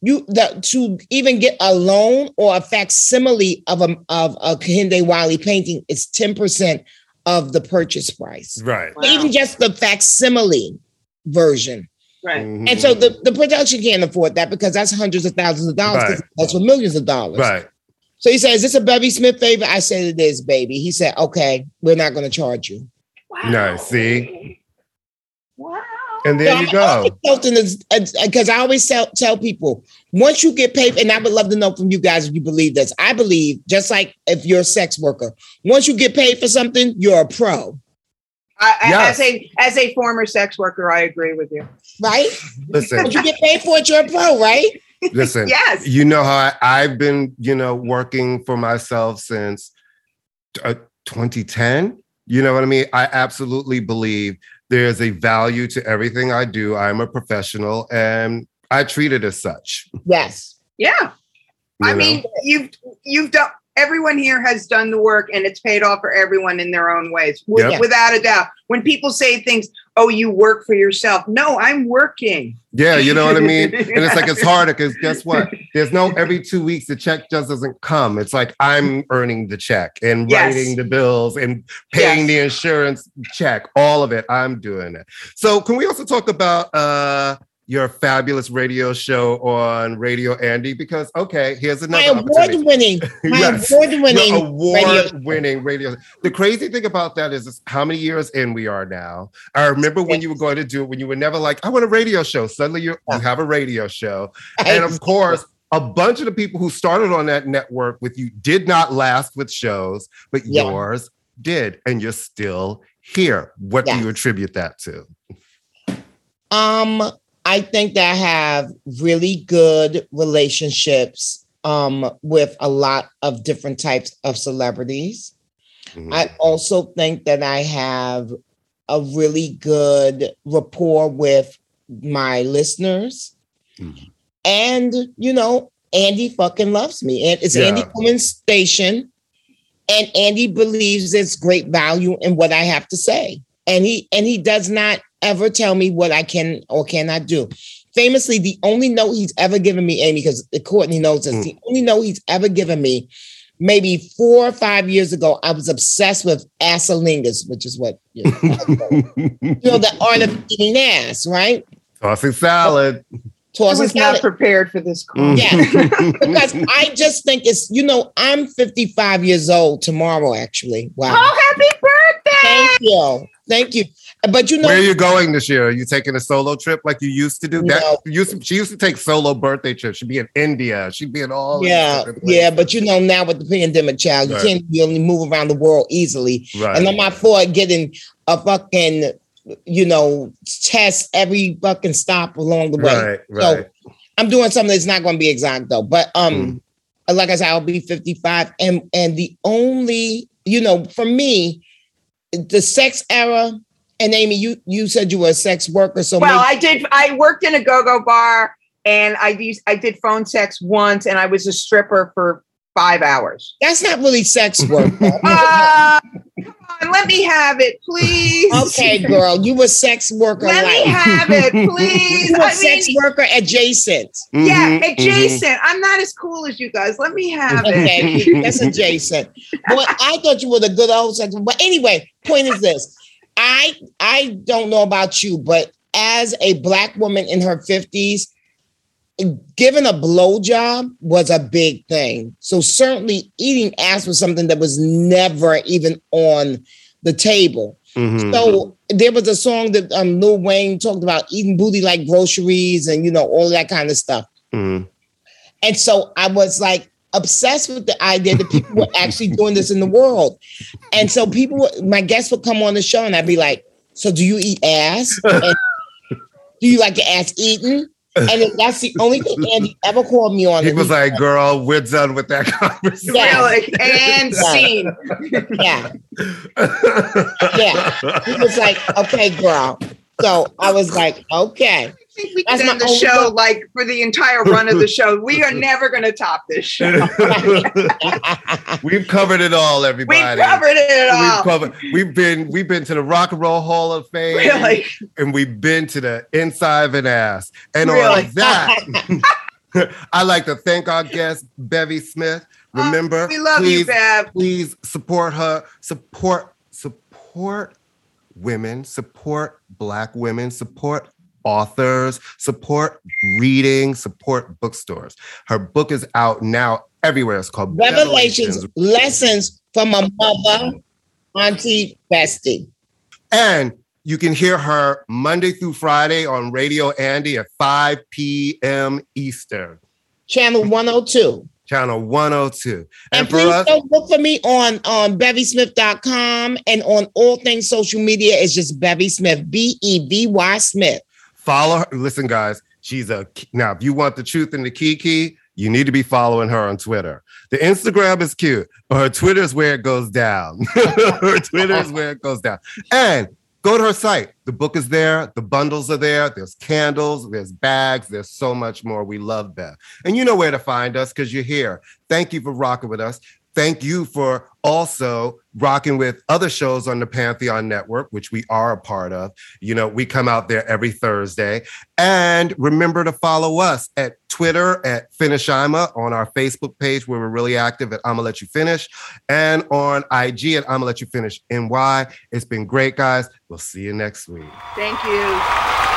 You the, to even get a loan or a facsimile of a of a Kehinde Wiley painting, is ten percent of the purchase price Right. Wow. even just the facsimile version. right. Mhm. And so the, the production can't afford that because that's hundreds of thousands of dollars. Right. That's for millions of dollars. right. So he said, Is this a Bevy Smith favor? I said, It is, baby. He said, Okay, we're not going to charge you. Wow. Nice. See, Wow. and there you go. Because I always tell, tell people once you get paid, and I would love to know from you guys if you believe this. I believe, just like if you're a sex worker, once you get paid for something, you're a pro, I, I- Yes. As a as a former sex worker, I agree with you. right? Listen, Once you get paid for it, you're a pro, right? <laughs> listen. Yes. You know how I, I've been, you know, working for myself since uh, 2010. You know what I mean? I absolutely believe There's a value to everything I do. I'm a professional and I treat it as such. Yes. Yeah. you I know? mean, you've you've done everyone here has done the work and it's paid off for everyone in their own ways. Yep. Without a doubt. When people say things, oh, you work for yourself. No, I'm working. Yeah, you know what I mean? <laughs> And it's like it's harder because guess what? There's no every two weeks the check just doesn't come. It's like I'm earning the check and Yes. writing the bills and paying Yes. the insurance check. All of it. I'm doing it. So can we also talk about uh your fabulous radio show on Radio Andy? Because okay, here's My another award winning, <laughs> my Yes. award winning Your radio. award-winning radio. The crazy thing about that is, how many years in we are now. I remember when you were going to do it, when you were never like, I want a radio show. Suddenly you you have a radio show, and of course, a bunch of the people who started on that network with you did not last with shows, but Yeah. yours did, and you're still here. What do you attribute that to? Um, I think that I have really good relationships um with a lot of different types of celebrities. Mhm. I also think that I have a really good rapport with my listeners. Mhm. And, you know, Andy fucking loves me. And it's Yeah. Andy Cohen's station. And Andy believes it's great value in what I have to say. And he and he does not ever tell me what I can or cannot do. Famously, the only note he's ever given me, Amy, because Courtney knows this, Mm. the only note he's ever given me maybe four or five years ago, I was obsessed with asalingus, which is what you know, <laughs> you know the art of eating ass, right? Tossing salad. I Tossing was not salad. prepared for this call. Mm. Yeah, because I just think it's you know I'm 55 years old tomorrow. Actually, wow. Oh, happy birthday! Thank you, thank you. But you know, Where are you going this year? Are you taking a solo trip like you used to do? That No. used to, she used to take solo birthday trips. She'd be in India. She'd be in all. yeah, yeah. But you know now with the pandemic, child, you Right. can't really move around the world easily. right. And I'm not for getting a fucking, you know, test every fucking stop along the way. right, So. I'm doing something that's not going to be exact though. But um, Mm. like I said, I'll be 55, and and the only, you know, for me, the sex era. And Amy, you you said you were a sex worker, so Well, maybe- I did. I worked in a go-go bar, and I used. I did phone sex once, and I was a stripper for five hours. that's not really sex work. <laughs> Uh, come on, let me have it, please. okay, girl, you were sex worker. Let me have it, <laughs> please. you were I sex mean, worker adjacent. yeah, Mhm, mhm. adjacent. I'm not as cool as you guys. Let me have it. Okay, that's adjacent. <laughs> But I thought you were the good old sex. Worker. But anyway, point is this: I I don't know about you, but as a black woman in her fifties, giving a blowjob was a big thing. So certainly, eating ass was something that was never even on the table. Mhm. So there was a song that um, Lil Wayne talked about eating booty like groceries and you know all that kind of stuff. Mhm. And so I was like obsessed with the idea that people were actually doing this in the world. And so people, my guests would come on the show and I'd be like, So do you eat ass? And <laughs> do you like your ass eaten? And that's the only thing Andy ever called me on. He And was like, "Girl, we're done with that conversation." Yeah. Really, and Yeah. scene. Yeah, yeah. He was like, Okay, girl. So I was like, Okay. I think we That's could my end the show one. like for the entire run of the show. <laughs> We are never going to top this show. <laughs> We've covered it all, everybody. We everybody. covered it We've all. covered. We've been. We've been to the Rock and Roll Hall of Fame, Really, and we've been to the inside of an ass. And Really? on that, <laughs> I'd like to thank our guest Bevy Smith. Oh, Remember, Oh, we love please, you, Bev. please support her. Support, support women. Support Black women. Support authors. Support reading. Support bookstores. Her book is out now everywhere. It's called Bevelations, lessons from a mother, Auntie Bestie. And you can hear her Monday through Friday on Radio Andy at 5 p.m. Eastern, Channel 102. channel 102. And, And, please us, don't look for me on um, on bevysmith.com and on all things social media. It's just Bevy Smith, B E V Y Smith. Follow her. Listen, guys, she's a now. If you want the truth in the Kiki, you need to be following her on Twitter. The Instagram is cute, but her Twitter is where it goes down. <laughs> her Twitter is where it goes down. And go to her site. The book is there, the bundles are there, there's candles, there's bags, there's so much more. We love Bev. And you know where to find us because you're here. Thank you for rocking with us. Thank you for also rocking with other shows on the Pantheon Network, which we are a part of. You know, we come out there every Thursday. And remember to follow us at Twitter at Finish Ima, on our Facebook page where we're really active at I'ma Let You Finish, and on IG at I'ma Let You Finish NY. It's been great, guys. We'll see you next week. Thank you.